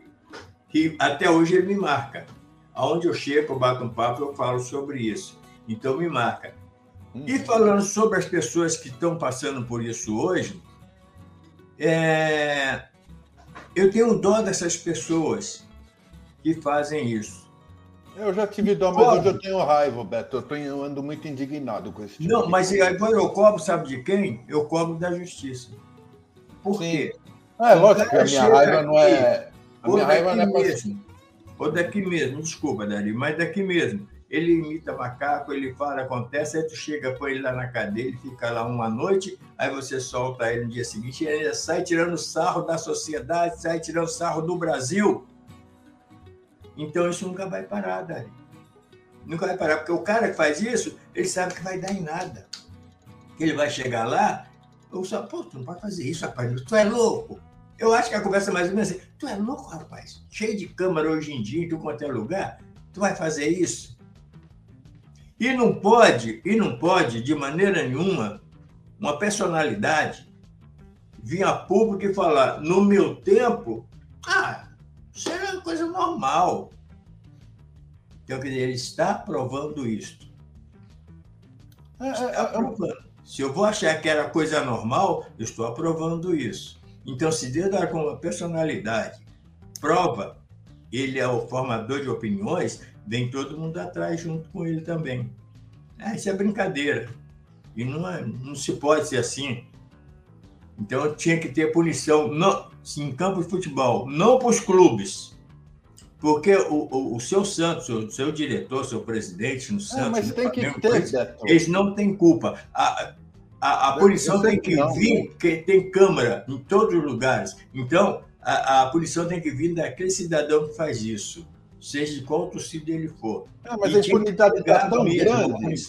Que até hoje ele me marca. Aonde eu chego, eu bato um papo, eu falo sobre isso. Então me marca. E uhum. falando sobre as pessoas que estão passando por isso hoje, é... eu tenho dó dessas pessoas que fazem isso. Eu já tive dó, mas hoje eu tenho raiva, Beto. Eu, tenho, eu ando muito indignado com esse tipo Não, mas agora eu cobro, sabe de quem? Eu cobro da justiça. Por Sim. quê? É, lógico que a minha raiva não é. A minha raiva não é mesmo ou daqui mesmo, desculpa, Dari, mas daqui mesmo. Ele imita macaco, ele fala, acontece, aí tu chega, põe ele lá na cadeia, ele fica lá uma noite, aí você solta ele no dia seguinte, e ele sai tirando sarro da sociedade, sai tirando sarro do Brasil. Então isso nunca vai parar, Dari. Nunca vai parar, porque o cara que faz isso, ele sabe que vai dar em nada. Ele vai chegar lá, eu só, pô, tu não pode fazer isso, rapaz, tu é louco. Eu acho que a conversa é mais ou menos assim. Tu é louco, rapaz? Cheio de câmera hoje em dia, em tudo quanto é lugar. Tu vai fazer isso? E não pode, e não pode, de maneira nenhuma, uma personalidade vir a público e falar, no meu tempo, ah, isso era uma coisa normal. Então, quer dizer, ele está provando isto. É, está é, aprovando. Se eu vou achar que era coisa normal, eu estou aprovando isso. Então, se Deus dá como personalidade prova, ele é o formador de opiniões, vem todo mundo atrás junto com ele também. É, isso é brincadeira. E não, é, não se pode ser assim. Então tinha que ter punição não, em campo de futebol, não para os clubes. Porque o, o, o, seu Santos, o seu diretor, seu presidente no Santos, mas tem que ter, eles não têm culpa. A, a, a punição tem que não, vir, porque tem câmara em todos os lugares. Então, a, a punição tem que vir daquele cidadão que faz isso, seja de qual torcida ele for. Não, mas e a impunidade está tão grande.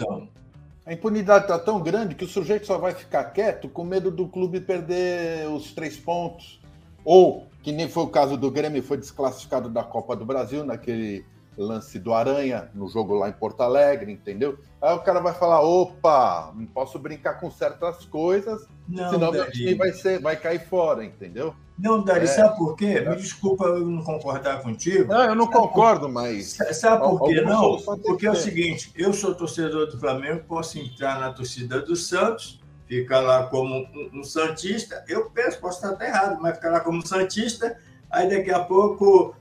A impunidade está tão grande que o sujeito só vai ficar quieto com medo do clube perder os três pontos. Ou, que nem foi o caso do Grêmio, foi desclassificado da Copa do Brasil naquele lance do Aranha no jogo lá em Porto Alegre, entendeu? Aí o cara vai falar: opa, não posso brincar com certas coisas, não, senão meu time vai, ser, vai cair fora, entendeu? Não, Dari, é. sabe por quê? Me desculpa eu não concordar contigo. Não, eu não sabe concordo, por... mas. Sabe por quê? Não, porque é o seguinte: eu sou torcedor do Flamengo, posso entrar na torcida do Santos, ficar lá como um, um Santista. Eu penso, posso estar até errado, mas ficar lá como um Santista, aí daqui a pouco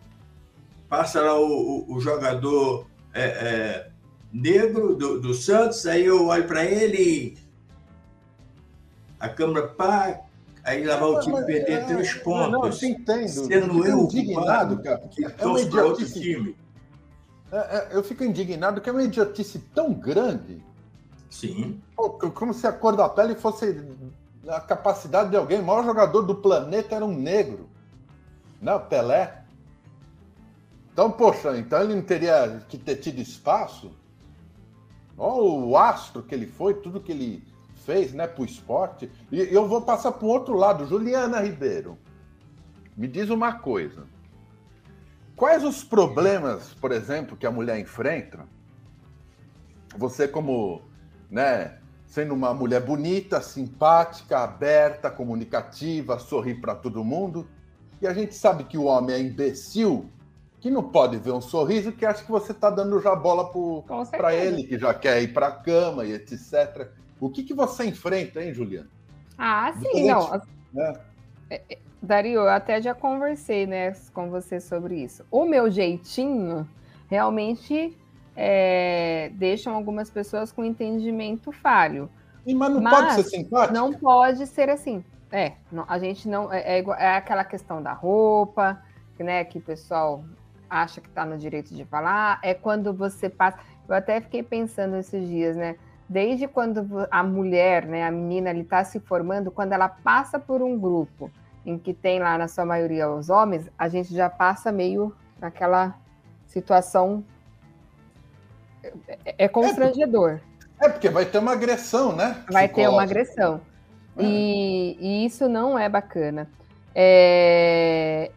passa lá o, o, o jogador é, é, negro do, do, Santos, aí eu olho para ele, a câmera pá, aí lá vai o time perder é, três pontos. Não, não, eu entendo. Sendo eu indignado, cara. Que é uma idiotice. Time. É, é, eu fico indignado que é uma idiotice tão grande. Sim. Como se a cor da pele fosse a capacidade de alguém. O maior jogador do planeta era um negro. Não, Pelé. Então, poxa, então ele não teria que ter tido espaço? Olha o astro que ele foi, tudo que ele fez né, para o esporte. E eu vou passar para o outro lado. Juliana Ribeiro, me diz uma coisa. Quais os problemas, por exemplo, que a mulher enfrenta? Você como né, sendo uma mulher bonita, simpática, aberta, comunicativa, sorrir para todo mundo. E a gente sabe que o homem é imbecil, que não pode ver um sorriso, que acha que você está dando já bola para ele, que já quer ir para a cama e etc. O que, que você enfrenta, hein, Juliana? Ah, sim, não. Né? É, é, Dario, eu até já conversei né, com você sobre isso. O meu jeitinho realmente é, deixam algumas pessoas com entendimento falho. E, mas não mas pode ser simpático? Não pode ser assim. É, não, a gente não. É, é, é, aquela questão da roupa, né? Que o pessoal acha que está no direito de falar. É quando você passa. Eu até fiquei pensando esses dias, né? Desde quando a mulher, né, a menina, ele está se formando, quando ela passa por um grupo em que tem lá na sua maioria os homens, a gente já passa meio naquela situação é, é constrangedor. É, é, porque vai ter uma agressão, né? Vai ter uma agressão. É. E, e, isso não é bacana. É...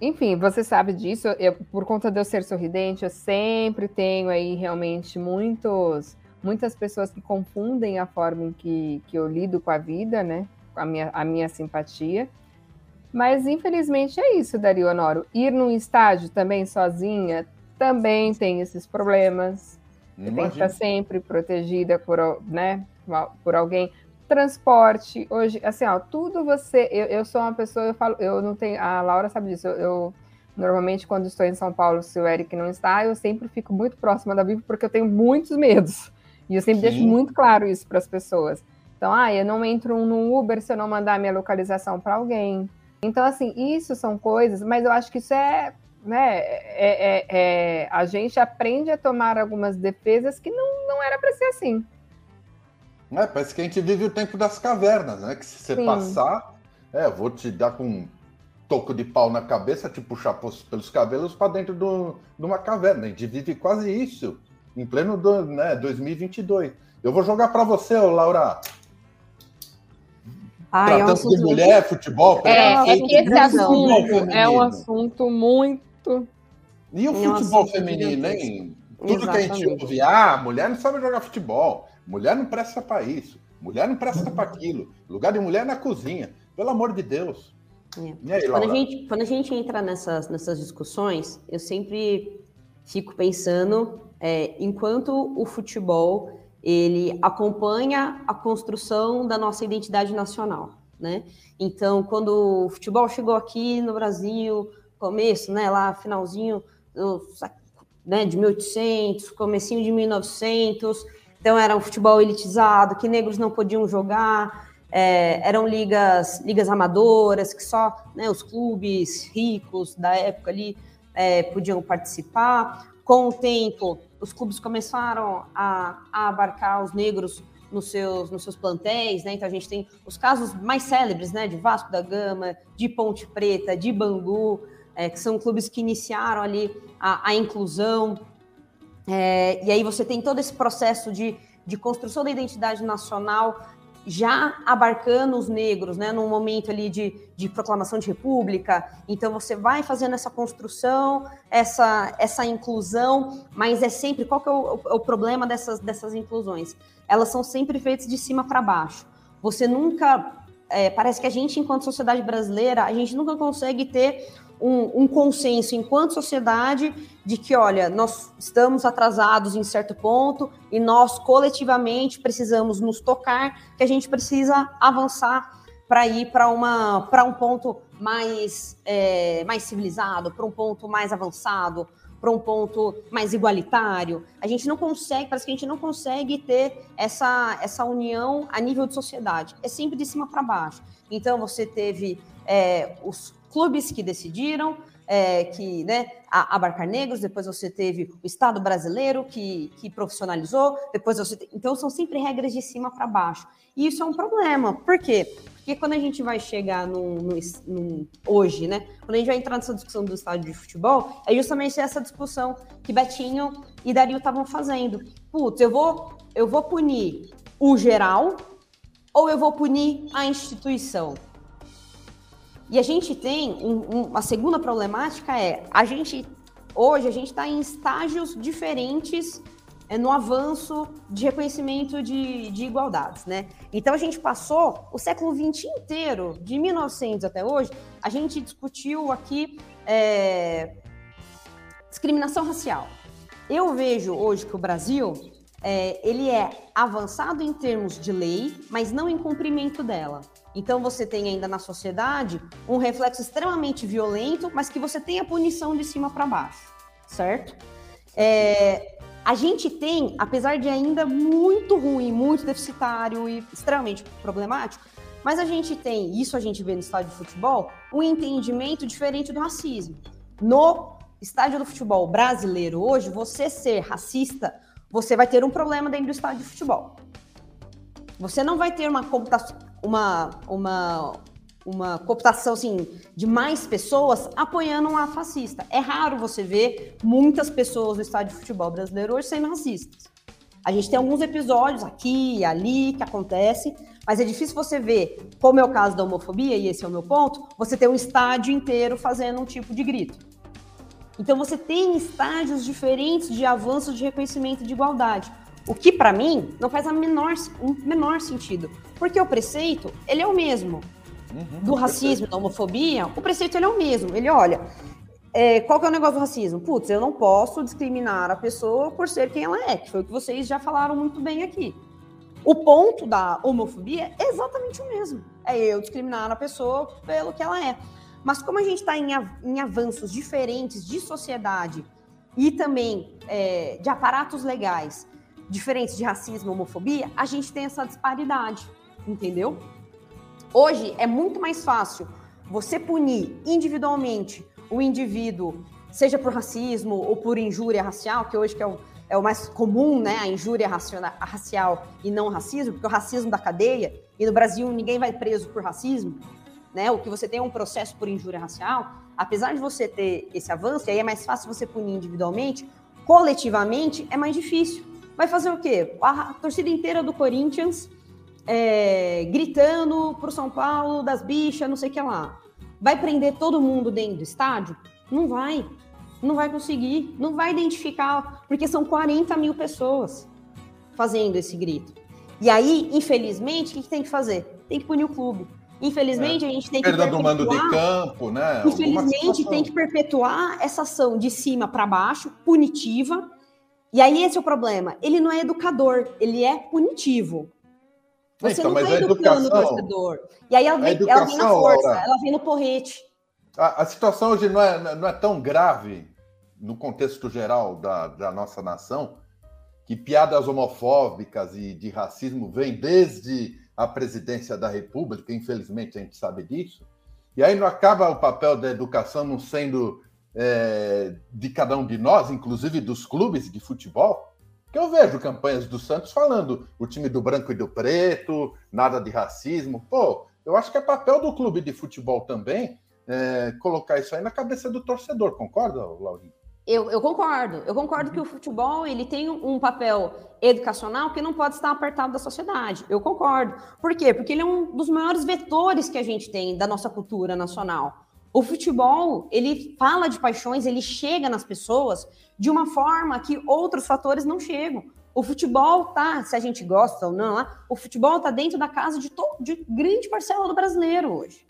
Enfim, você sabe disso. Eu, por conta de eu ser sorridente, eu sempre tenho aí realmente muitos, muitas pessoas que confundem a forma em que, que eu lido com a vida, né? A minha, a minha simpatia. Mas infelizmente é isso, Dario Honoro. Ir num estádio também sozinha também tem esses problemas. Tem que estar sempre protegida por, né, por alguém. Transporte, hoje, assim, ó, tudo você. Eu, eu sou uma pessoa, eu falo, eu não tenho. A Laura sabe disso. Eu, eu normalmente, quando estou em São Paulo, se o Eric não está, eu sempre fico muito próxima da Bíblia porque eu tenho muitos medos. E eu sempre Sim. deixo muito claro isso para as pessoas. Então, ah, eu não entro no Uber se eu não mandar minha localização para alguém. Então, assim, isso são coisas, mas eu acho que isso é né, é, é, é, a gente aprende a tomar algumas defesas que não, não era para ser assim. É, parece que a gente vive o tempo das cavernas, né? Que se você Sim. passar, é, vou te dar com um toco de pau na cabeça, te puxar pelos cabelos para dentro do, de uma caverna. A gente vive quase isso, em pleno do, né, 2022. Eu vou jogar para você, Laura. Ai, Tratando é um de mulher, futebol, é, é que esse assunto é um assunto muito. E o futebol feminino, hein? Tudo Exatamente. que a gente ouve, ah, mulher não sabe jogar futebol, mulher não presta para isso, mulher não presta para aquilo, lugar de mulher é na cozinha, pelo amor de Deus. É. Aí, quando, a gente, quando a gente entra nessas, nessas discussões, eu sempre fico pensando, é, enquanto o futebol ele acompanha a construção da nossa identidade nacional, né? Então, quando o futebol chegou aqui no Brasil, começo, né, lá finalzinho né, de 1800, comecinho de 1900, então era um futebol elitizado, que negros não podiam jogar, é, eram ligas, ligas amadoras, que só né, os clubes ricos da época ali é, podiam participar. Com o tempo, os clubes começaram a, a abarcar os negros nos seus, nos seus plantéis, né? Então a gente tem os casos mais célebres, né? De Vasco da Gama, de Ponte Preta, de Bangu, é, que são clubes que iniciaram ali a, a inclusão. É, e aí você tem todo esse processo de, de construção da identidade nacional já abarcando os negros, né, num momento ali de, de proclamação de república. Então você vai fazendo essa construção, essa, essa inclusão, mas é sempre qual que é o, o problema dessas, dessas inclusões? Elas são sempre feitas de cima para baixo. Você nunca é, parece que a gente, enquanto sociedade brasileira, a gente nunca consegue ter um, um, consenso enquanto sociedade de que, olha, nós estamos atrasados em certo ponto e nós coletivamente precisamos nos tocar, que a gente precisa avançar para ir para um ponto mais é, mais civilizado, para um ponto mais avançado, para um ponto mais igualitário. A gente não consegue, parece que a gente não consegue ter essa essa união a nível de sociedade. É sempre de cima para baixo. Então você teve é, os clubes que decidiram é, que né, abarcar negros, depois você teve o Estado brasileiro que, que profissionalizou, depois você. Então, são sempre regras de cima para baixo. E isso é um problema. Por quê? Porque quando a gente vai chegar no, hoje, né? Quando a gente vai entrar nessa discussão do estádio de futebol, é justamente essa discussão que Betinho e Dario estavam fazendo. Putz, eu vou, eu vou punir o geral ou eu vou punir a instituição? E a gente tem um, um, uma segunda problemática é a gente hoje a gente está em estágios diferentes é no avanço de reconhecimento de, de igualdades, né? Então a gente passou o século XX inteiro, de 1900 até hoje, a gente discutiu aqui é, discriminação racial. Eu vejo hoje que o Brasil é, ele é avançado em termos de lei, mas não em cumprimento dela. Então você tem ainda na sociedade um reflexo extremamente violento, mas que você tem a punição de cima para baixo, certo? É, a gente tem, apesar de ainda muito ruim, muito deficitário e extremamente problemático, mas a gente tem, isso a gente vê no estádio de futebol, um entendimento diferente do racismo. No estádio do futebol brasileiro hoje, você ser racista, você vai ter um problema dentro do estádio de futebol. Você não vai ter uma computação, uma, uma, uma cooptação assim, de mais pessoas apoiando um fascista. É raro você ver muitas pessoas no estádio de futebol brasileiro hoje sendo racistas. A gente tem alguns episódios aqui e ali que acontecem, mas é difícil você ver, como é o caso da homofobia, e esse é o meu ponto, você ter um estádio inteiro fazendo um tipo de grito. Então você tem estágios diferentes de avanços de reconhecimento de igualdade. O que para mim não faz a menor, um menor sentido, porque o preceito ele é o mesmo uhum, do racismo, da homofobia, o preceito ele é o mesmo. Ele olha, é, qual que é o negócio do racismo? Putz, eu não posso discriminar a pessoa por ser quem ela é, que foi o que vocês já falaram muito bem aqui. O ponto da homofobia é exatamente o mesmo. É eu discriminar a pessoa pelo que ela é. Mas como a gente está em, em, avanços diferentes de sociedade e também é, de aparatos legais diferentes de racismo e homofobia, a gente tem essa disparidade, entendeu? Hoje é muito mais fácil você punir individualmente o indivíduo, seja por racismo ou por injúria racial, que hoje que é o, é o mais comum, né, a injúria racial e não racismo, porque o racismo da cadeia, e no Brasil ninguém vai preso por racismo, né, o que você tem é um processo por injúria racial, apesar de você ter esse avanço, e aí é mais fácil você punir individualmente, coletivamente é mais difícil. Vai fazer o quê? A torcida inteira do Corinthians é, gritando pro São Paulo das bichas, não sei o que lá. Vai prender todo mundo dentro do estádio? Não vai. Não vai conseguir. Não vai identificar, porque são 40 mil pessoas fazendo esse grito. E aí, infelizmente, o que, tem que fazer? Tem que punir o clube. Infelizmente, é. a gente tem que. Perda do mando de campo, né? Infelizmente, tem que perpetuar essa ação de cima para baixo, punitiva. E aí, esse é o problema. Ele não é educador, ele é punitivo. Você então, não está educando educação, o torcedor. E aí ela vem, educação, ela vem na força, Laura, ela vem no porrete. A, a, situação hoje não é, não é tão grave no contexto geral da, da nossa nação, que piadas homofóbicas e de racismo vêm desde a presidência da República, infelizmente a gente sabe disso. E aí não acaba o papel da educação não sendo é, de cada um de nós, inclusive dos clubes de futebol? Que eu vejo campanhas do Santos falando o time do branco e do preto, nada de racismo. Pô, eu acho que é papel do clube de futebol também é, colocar isso aí na cabeça do torcedor, concorda, Laurinho? Eu, eu, concordo. Eu concordo que o futebol ele tem um papel educacional que não pode estar apertado da sociedade. Eu concordo. Por quê? Porque ele é um dos maiores vetores que a gente tem da nossa cultura nacional. O futebol, ele fala de paixões, ele chega nas pessoas de uma forma que outros fatores não chegam. O futebol tá, se a gente gosta ou não, o futebol tá dentro da casa de, de grande parcela do brasileiro hoje.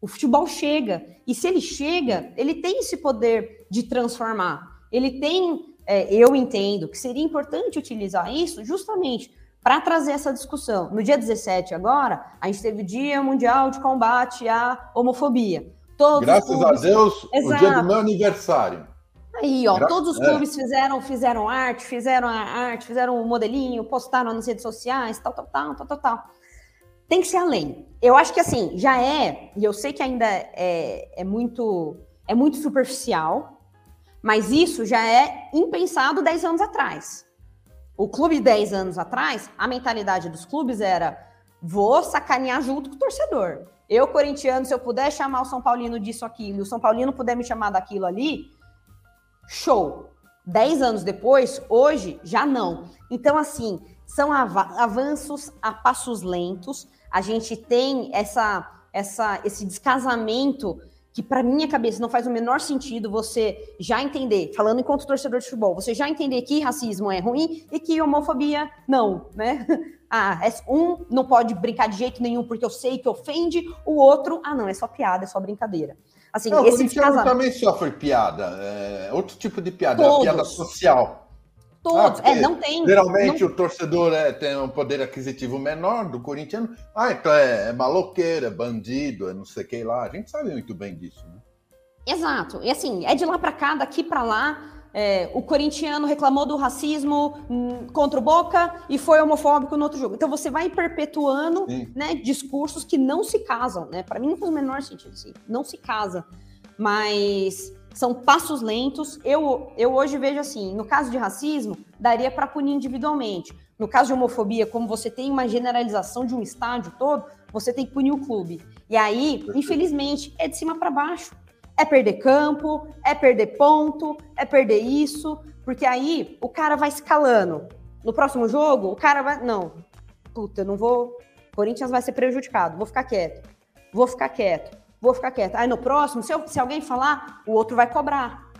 O futebol chega. E se ele chega, ele tem esse poder de transformar. Ele tem, é, eu entendo, que seria importante utilizar isso justamente para trazer essa discussão. No dia 17 agora, a gente teve o Dia Mundial de Combate à Homofobia. Todos Graças a Deus, Exato. o dia do meu aniversário. Aí, ó, Gra... todos os é. clubes é. fizeram, fizeram arte, fizeram a arte, fizeram um modelinho, postaram nas redes sociais, tal, tal, tal, tal, tal, tal. Tem que ser além. Eu acho que assim, já é, e eu sei que ainda é, é muito é muito superficial, mas isso já é impensado 10 anos atrás. O clube 10 anos atrás, a mentalidade dos clubes era vou sacanear junto com o torcedor. Eu, corintiano, se eu puder chamar o São Paulino disso, aquilo, e o São Paulino puder me chamar daquilo ali, show. Dez anos depois, hoje, já não. Então, assim, são avanços a passos lentos. A gente tem essa, essa, esse descasamento que que para minha cabeça não faz o menor sentido você já entender, falando enquanto torcedor de futebol, você já entender que racismo é ruim e que homofobia não, né? *laughs* Ah, é um não pode brincar de jeito nenhum porque eu sei que ofende, o outro, ah não, é só piada, é só brincadeira. Assim, não, esse casamento... também sofre piada, é outro tipo de piada, é piada social. Todos, ah, é, não tem. Geralmente não... o torcedor é, tem um poder aquisitivo menor do corintiano. Ah, então é, é maloqueiro, é bandido, é não sei o que lá. A gente sabe muito bem disso, né? Exato. E assim, é de lá para cá, daqui para lá. É, o corintiano reclamou do racismo hum, contra o Boca e foi homofóbico no outro jogo. Então você vai perpetuando né, discursos que não se casam, né? Para mim não faz o menor sentido, assim, não se casa. Mas são passos lentos. Eu, eu hoje vejo assim, no caso de racismo, daria para punir individualmente. No caso de homofobia, como você tem uma generalização de um estádio todo, você tem que punir o clube. E aí, infelizmente, é de cima para baixo. É perder campo, é perder ponto, é perder isso, porque aí o cara vai escalando. No próximo jogo, o cara vai. Não, puta, eu não vou. Corinthians vai ser prejudicado, vou ficar quieto. Vou ficar quieto vou ficar quieta. Aí no próximo, se, eu, se alguém falar, o outro vai cobrar.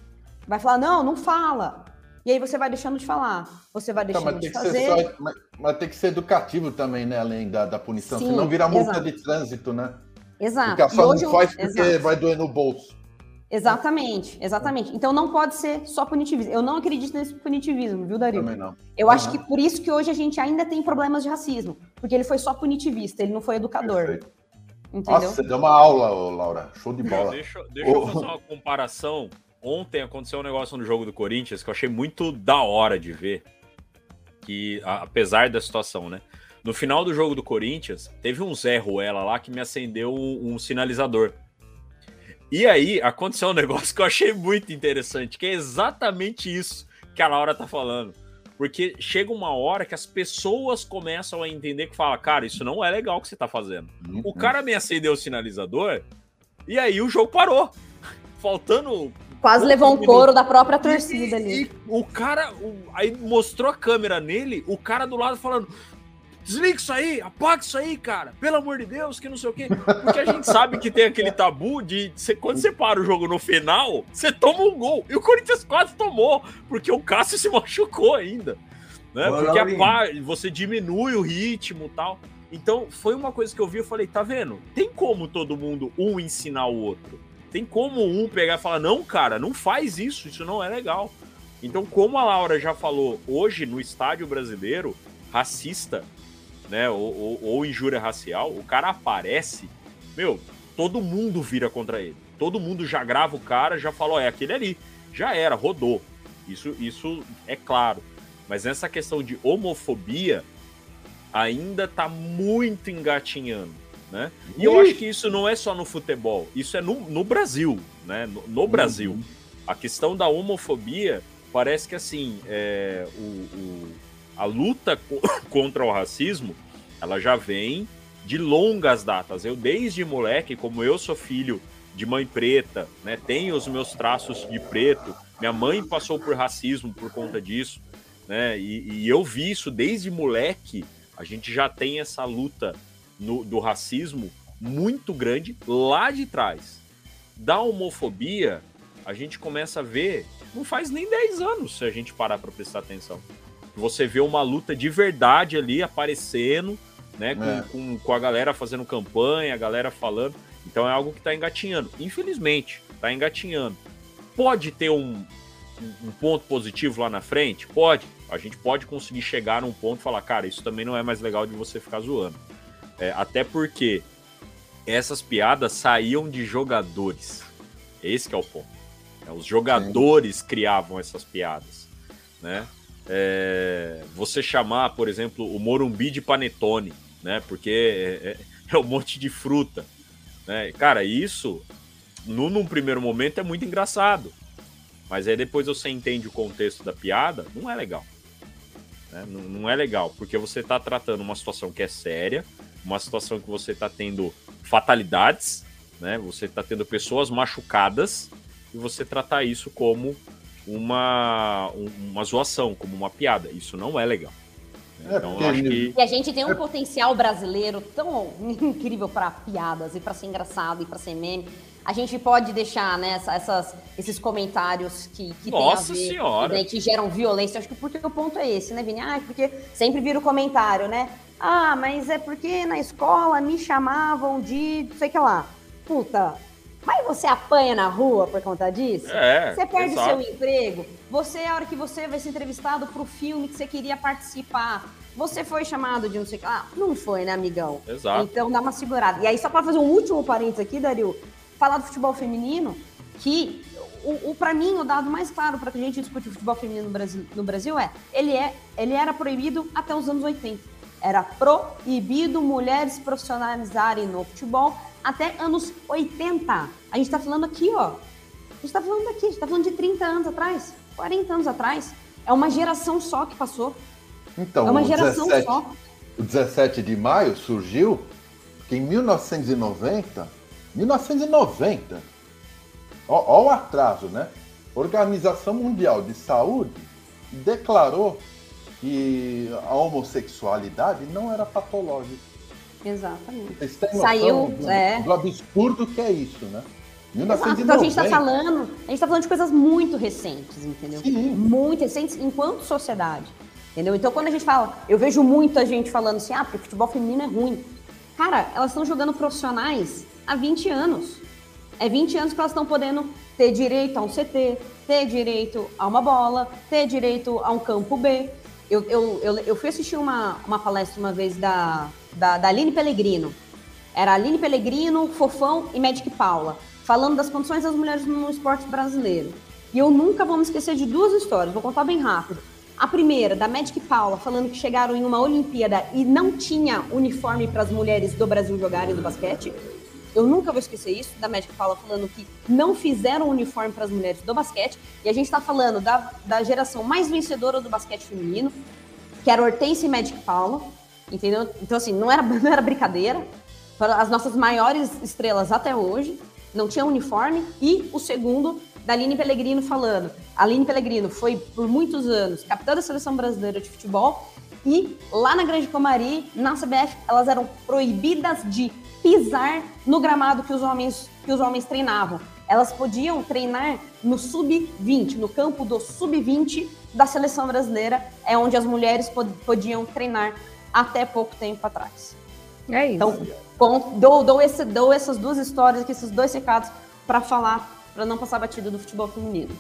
Vai falar, não, não fala. E aí você vai deixando de falar. Você vai deixando de fazer. Só, mas, mas, tem que ser educativo também, né? Além da, da punição. Sim, Senão vira multa exato. de trânsito, né? Exato. Porque a só não faz porque exato. vai doer no bolso. Exatamente, exatamente. Então não pode ser só punitivismo. Eu não acredito nesse punitivismo, viu, Dario? Também não. Eu uhum. acho que por isso que hoje a gente ainda tem problemas de racismo. Porque ele foi só punitivista, ele não foi educador. Perfeito. Entendeu? Nossa, você deu uma aula, Laura. Show de bola. Deixa, *laughs* deixa eu fazer uma *laughs* comparação. Ontem aconteceu um negócio no jogo do Corinthians que eu achei muito da hora de ver. Que, apesar da situação, né? No final do jogo do Corinthians, teve um Zé Ruela lá que me acendeu um, um sinalizador. E aí aconteceu um negócio *laughs* que eu achei muito interessante, que é exatamente isso que a Laura tá falando. Porque chega uma hora que as pessoas começam a entender que fala, cara, isso não é legal o que você tá fazendo. Uhum. O cara me acendeu o sinalizador e aí o jogo parou. Faltando. Quase levou um couro da própria torcida e, ali. E o cara. O, aí mostrou a câmera nele, o cara do lado falando: Desliga isso aí, apaga isso aí, cara. Pelo amor de Deus, que não sei o quê. Porque a gente sabe que tem aquele tabu de você, quando você para o jogo no final, você toma um gol. E o Corinthians quase tomou, porque o Cássio se machucou ainda. Né? Porque a, você diminui o ritmo e tal. Então, foi uma coisa que eu vi, eu falei, tá vendo? Tem como todo mundo um ensinar o outro. Tem como um pegar e falar, não, cara, não faz isso, isso não é legal. Então, como a Laura já falou, hoje no estádio brasileiro, racista né, ou, ou, ou injúria racial, o cara aparece, meu, todo mundo vira contra ele. Todo mundo já grava o cara, já falou, é aquele ali. Já era, rodou. Isso, isso é claro. Mas nessa questão de homofobia, ainda tá muito engatinhando, né? E eu acho que isso não é só no futebol, isso é no, no Brasil, né? No, no Brasil. Uhum. A questão da homofobia parece que assim, é, o, o a luta *coughs* contra o racismo, ela já vem de longas datas. Eu, desde moleque, como eu sou filho de mãe preta, né, tenho os meus traços de preto, minha mãe passou por racismo por conta disso, né, e, e eu vi isso desde moleque. A gente já tem essa luta no, do racismo muito grande lá de trás. Da homofobia, a gente começa a ver, não faz nem 10 anos se a gente parar para prestar atenção. Você vê uma luta de verdade ali aparecendo, né? Com, é. com, com, a galera fazendo campanha, a galera falando. Então é algo que está engatinhando. Infelizmente, está engatinhando. Pode ter um, um ponto positivo lá na frente? Pode. A gente pode conseguir chegar num ponto e falar, cara, isso também não é mais legal de você ficar zoando. É, até porque essas piadas saíam de jogadores. Esse é o ponto. É, os jogadores Sim. criavam essas piadas, né? É, você chamar, por exemplo, o Morumbi de panetone, né? Porque é, é, é um monte de fruta, né? Cara, isso, no, num primeiro momento, é muito engraçado. Mas aí depois você entende o contexto da piada, não é legal. Né? Não, não, é legal, porque você está tratando uma situação que é séria, uma situação que você está tendo fatalidades, né? Você está tendo pessoas machucadas e você tratar isso como uma, uma zoação, como uma piada. Isso não é legal. É, então, acho que... E a gente tem um potencial brasileiro tão *laughs* incrível para piadas e para ser engraçado e para ser meme. a gente pode deixar né, essas, esses comentários que, que Nossa tem a ver, senhora. Né, que geram violência. Acho que porque o ponto é esse, né, Vini? Ah, porque sempre vira o comentário, né? Ah, mas é porque na escola me chamavam de não sei o que lá. Puta, mas você apanha na rua por conta disso? É, Você perde exato. seu emprego? Você, a hora que você vai ser entrevistado pro filme que você queria participar, você foi chamado de não sei o que lá? Não foi, né, amigão? Exato. Então dá uma segurada. E aí, só para fazer um último parênteses aqui, Dario, falar do futebol feminino, que o, o para mim o dado mais claro para que a gente discute o futebol feminino no Brasil, no Brasil é, ele é, ele era proibido até os anos 80. Era proibido mulheres profissionalizarem no futebol até anos 80. A gente tá falando aqui, ó. A gente tá falando aqui, a gente tá falando de 30 anos atrás, 40 anos atrás. É uma geração só que passou. Então, é uma geração 17, só. o 17 de maio surgiu que em 1990, 1990, ó, ó o atraso, né? Organização Mundial de Saúde declarou que a homossexualidade não era patológica. Exatamente. Vocês têm Saiu, do, é. do absurdo que é isso, né? Exato, então a gente tá falando, a gente tá falando de coisas muito recentes, entendeu? Sim. Muito recentes enquanto sociedade. Entendeu? Então quando a gente fala, eu vejo muita gente falando assim, ah, porque futebol feminino é ruim. Cara, elas estão jogando profissionais há 20 anos. É 20 anos que elas estão podendo ter direito a um CT, ter direito a uma bola, ter direito a um campo B. Eu, eu, eu, eu fui assistir uma, uma palestra uma vez da, da, da Aline Pellegrino. Era Aline Pellegrino, Fofão e Magic Paula, falando das condições das mulheres no esporte brasileiro. E eu nunca vou me esquecer de duas histórias, vou contar bem rápido. A primeira, da Magic Paula, falando que chegaram em uma Olimpíada e não tinha uniforme para as mulheres do Brasil jogarem do basquete. Eu nunca vou esquecer isso, da Magic Paula falando que não fizeram uniforme para as mulheres do basquete. E a gente está falando da, da geração mais vencedora do basquete feminino, que era Hortense e Magic Paula, entendeu? Então, assim, não era, *laughs* não era brincadeira. As nossas maiores estrelas até hoje. Não tinha uniforme. E o segundo, da Aline Pellegrino falando. A Aline Pellegrino foi, por muitos anos, capitã da Seleção Brasileira de Futebol. E lá na Grande Comari, na CBF, elas eram proibidas de pisar no gramado que os homens, que os homens treinavam. Elas podiam treinar no sub-20, no campo do sub-20 da seleção brasileira, é onde as mulheres pod podiam treinar até pouco tempo atrás. É isso. Então, bom, dou, dou, esse, dou essas duas histórias aqui, esses dois recados para falar, para não passar batido do futebol feminino.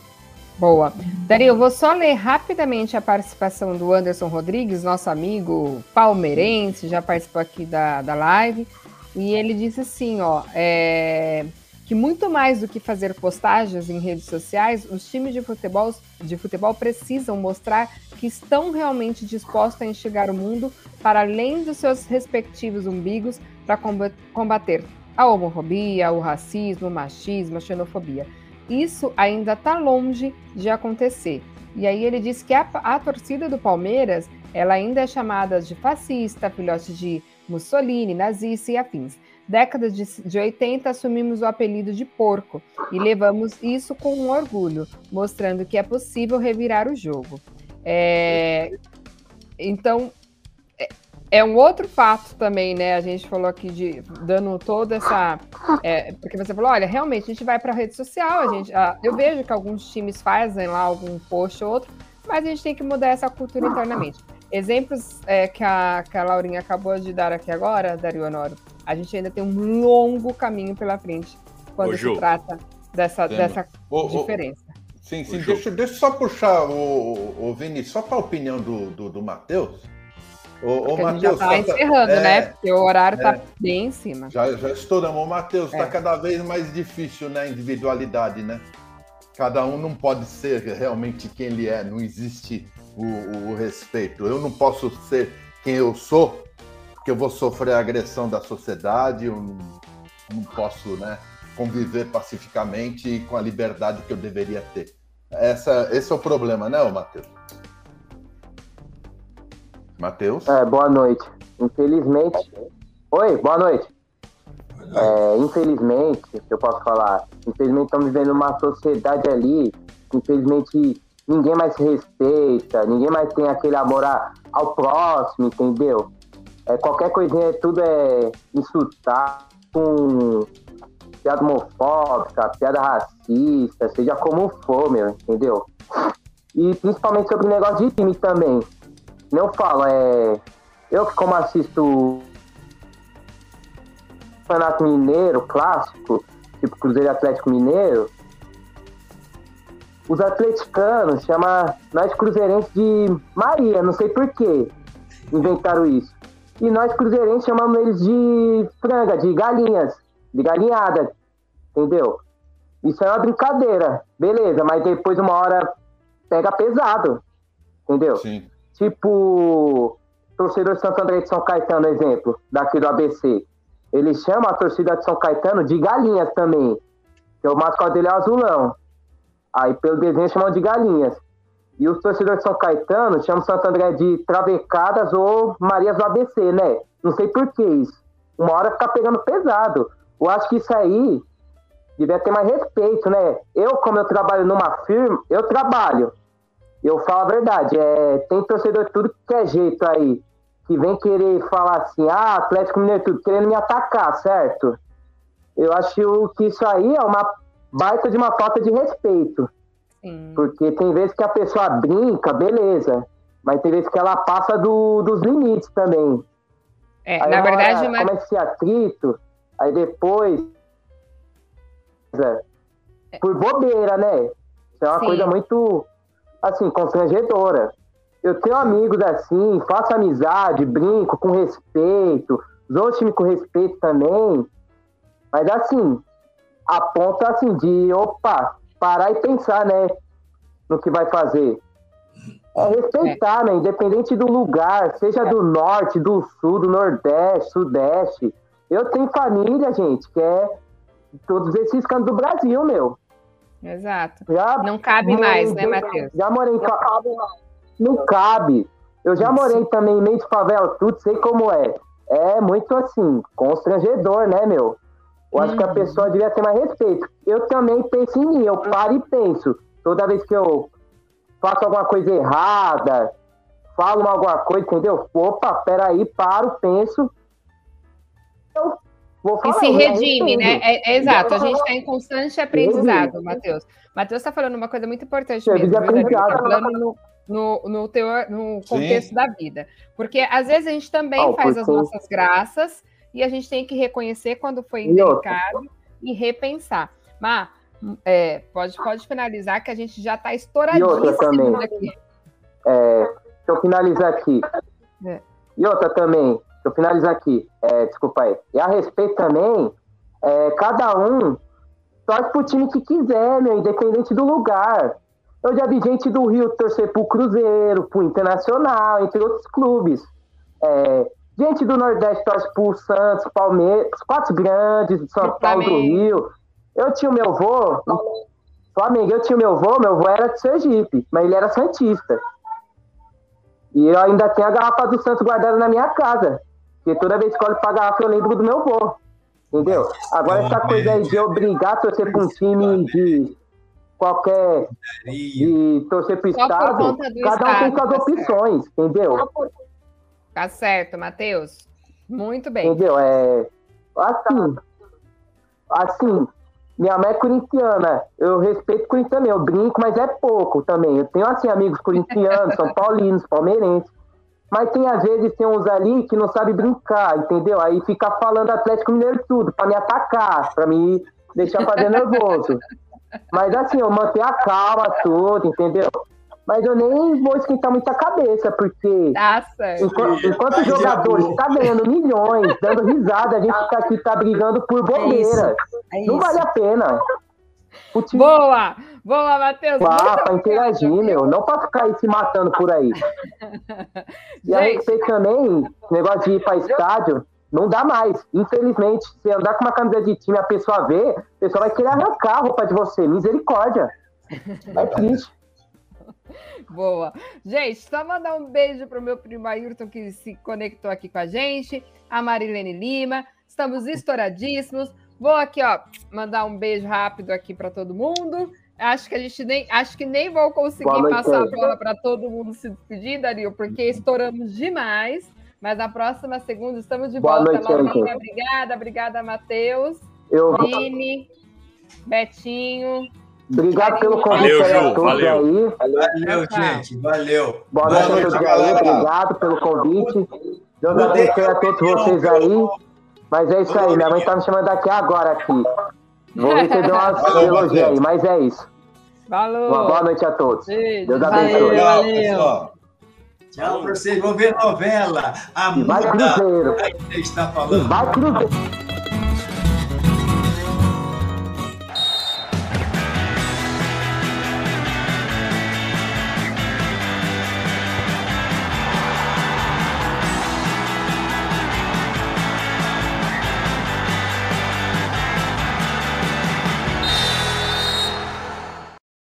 Boa. Daria, eu vou só ler rapidamente a participação do Anderson Rodrigues, nosso amigo palmeirense, já participou aqui da, da live. E ele disse assim, ó, é, que muito mais do que fazer postagens em redes sociais, os times de futebol, de futebol precisam mostrar que estão realmente dispostos a enxergar o mundo para além dos seus respectivos umbigos para combater a homofobia, o racismo, o machismo, a xenofobia. Isso ainda está longe de acontecer. E aí ele disse que a, a torcida do Palmeiras, ela ainda é chamada de fascista, filhote de Mussolini, nazista e afins. Décadas de, de 80 assumimos o apelido de porco e levamos isso com orgulho, mostrando que é possível revirar o jogo. É, então, é, é, um outro fato também, né? A gente falou aqui de dando toda essa. É, porque você falou, olha, realmente a gente vai para a rede social, a gente, a, eu vejo que alguns times fazem lá algum post ou outro, mas a gente tem que mudar essa cultura internamente. Exemplos é, que, a, que a Laurinha acabou de dar aqui agora, Dario Honoro, a gente ainda tem um longo caminho pela frente quando Ô, se trata dessa, dessa ô, diferença. Ô, sim, sim. Deixa, deixa eu só puxar o, o Vini, só para a opinião do, do, do Matheus. O, o Matheus. Já tá encerrando, é, né? Porque o horário está é, bem em cima. Já, já estouramos. O Matheus, está é. cada vez mais difícil, né? Individualidade, né? Cada um não pode ser realmente quem ele é, não existe o, o, respeito. Eu não posso ser quem eu sou, porque eu vou sofrer a agressão da sociedade, eu não, não posso né, conviver pacificamente com a liberdade que eu deveria ter. Essa, esse é o problema, né, Matheus? Matheus? É, boa noite. Infelizmente. Oi, boa noite. É, infelizmente, eu posso falar, infelizmente estamos vivendo uma sociedade ali, infelizmente ninguém mais se respeita, ninguém mais tem aquele amor a, ao próximo, entendeu? É, qualquer coisinha, tudo é insultar com, piada homofóbica, piada racista, seja como for, meu, entendeu? E principalmente sobre o negócio de time também. Não falo, é. Eu que como assisto Campeonato Mineiro, clássico, tipo Cruzeiro Atlético Mineiro, os atleticanos chamam nós cruzeirenses de Maria, não sei porquê inventaram isso. E nós cruzeirenses chamamos eles de franga, de galinhas, de galinhada, entendeu? Isso é uma brincadeira, beleza, mas depois uma hora pega pesado, entendeu? Sim. Tipo, torcedor de Santo André de São Caetano, exemplo, daqui do ABC. Ele chama a torcida de São Caetano de galinhas também, que o mascote dele é o azulão. Aí pelo desenho chamam de galinhas. E os torcedores de São Caetano chamam Santo André de Travecadas ou Marias do ABC, né? Não sei por que isso. Uma hora fica pegando pesado. Eu acho que isso aí devia ter mais respeito, né? Eu, como eu trabalho numa firma, eu trabalho. Eu falo a verdade. É, tem torcedor tudo que é jeito aí. Que vem querer falar assim, ah, Atlético Mineiro tudo, querendo me atacar, certo? Eu acho que isso aí é uma baita de uma falta de respeito. Sim. Porque tem vezes que a pessoa brinca, beleza. Mas tem vezes que ela passa do, dos limites também. É, aí na verdade, mas... começa esse atrito, aí depois. É, por bobeira, né? Isso é uma Sim. coisa muito, assim, constrangedora. Eu tenho amigos assim, faço amizade, brinco com respeito, os outros me com respeito também. Mas assim, a ponto assim de, opa, parar e pensar, né? No que vai fazer. É respeitar, é. né? Independente do lugar, seja do norte, do sul, do nordeste, sudeste. Eu tenho família, gente, que é todos esses cantos do Brasil, meu. Exato. Já não cabe mais, né, Matheus? Já morei em. Não cabe Não cabe. Eu já morei também em meio de favela, tudo, sei como é. É muito assim, constrangedor, né, meu? Eu acho que a uhum. pessoa devia ter mais respeito. Eu também penso em mim, eu paro e penso. Toda vez que eu faço alguma coisa errada, falo alguma coisa, entendeu? Opa, peraí, paro, penso. Eu vou falar. E se redime, né? É, é, exato, a gente está em constante aprendizado, Matheus. Matheus está falando uma coisa muito importante mesmo, viu, tá falando no, no, no, teor, no contexto Sim. da vida. Porque às vezes a gente também oh, faz as nossas graças e a gente tem que reconhecer quando foi indelicado e, e repensar. Mas é, pode, pode finalizar que a gente já está estouradíssimo aqui. É, deixa eu finalizar aqui. É. E outra também, deixa eu finalizar aqui. É, desculpa aí. E a respeito também, é, cada um torce pro time que quiser, meu, independente do lugar. Eu já vi gente do Rio torcer pro Cruzeiro, pro Internacional, entre outros clubes. É, Gente do Nordeste torce pro Santos, Palmeiras, quatro grandes, São Paulo, do Rio. Eu tinha o meu avô, Flamengo, eu tinha o meu avô, meu avô era de Sergipe, mas ele era Santista. E eu ainda tenho a garrafa do Santos guardada na minha casa. Porque toda vez que eu olho pra garrafa, eu lembro do meu avô. Entendeu? Agora, essa coisa aí de obrigar a torcer pra um time de qualquer. de torcer pro Estado, cada um tem suas opções, entendeu? Tá certo, Matheus. Muito bem. Entendeu? É, assim, assim, minha mãe é corintiana. Eu respeito corintiano, eu brinco, mas é pouco também. Eu tenho, assim, amigos corintianos, *laughs* são paulinos, palmeirenses. Mas tem, às vezes, tem uns ali que não sabem brincar, entendeu? Aí fica falando Atlético Mineiro tudo, para me atacar, para me deixar fazer nervoso. *laughs* Mas, assim, eu mantenho a calma, tudo, entendeu? Mas eu nem vou esquentar muita cabeça, porque tá enquanto, enquanto os jogadores estão tá ganhando milhões, dando risada, a gente fica aqui tá brigando por bobeira. É é não vale a pena. Time... Boa! Boa, Matheus! Ah, pra interagir, meu, não pra ficar aí se matando por aí. *laughs* e a respeito também, negócio de ir pra estádio, não dá mais. Infelizmente, se andar com uma camisa de time a pessoa vê, a pessoa vai querer arrancar a roupa de você. Misericórdia. *laughs* É triste. *laughs* Boa. Gente, só mandar um beijo para o meu primo Ayrton, que se conectou aqui com a gente, a Marilene Lima. Estamos estouradíssimos. Vou aqui, ó, mandar um beijo rápido aqui para todo mundo. Acho que a gente nem, acho que nem vou conseguir passar a bola para todo mundo se despedir, Dario, porque estouramos demais. Mas na próxima segunda estamos de Boa volta. Noite, Obrigada, obrigada, Matheus. Eu... Vini, Betinho. Obrigado pelo convite valeu, a todos valeu. aí. Valeu, gente. Valeu. Boa noite, Boa noite galera. Obrigado pelo convite. Deus abençoe a todos vocês aí. Mas é isso aí, minha mãe tá me chamando aqui agora aqui. Vou receber umas elogios aí, mas é isso. Falou. Uma boa noite a todos. Deus abençoe. Valeu, valeu. Tchau pra vocês. Vão ver novela. Amanda. Vai Cruzeiro. Aí está falando. Vai Cruzeiro.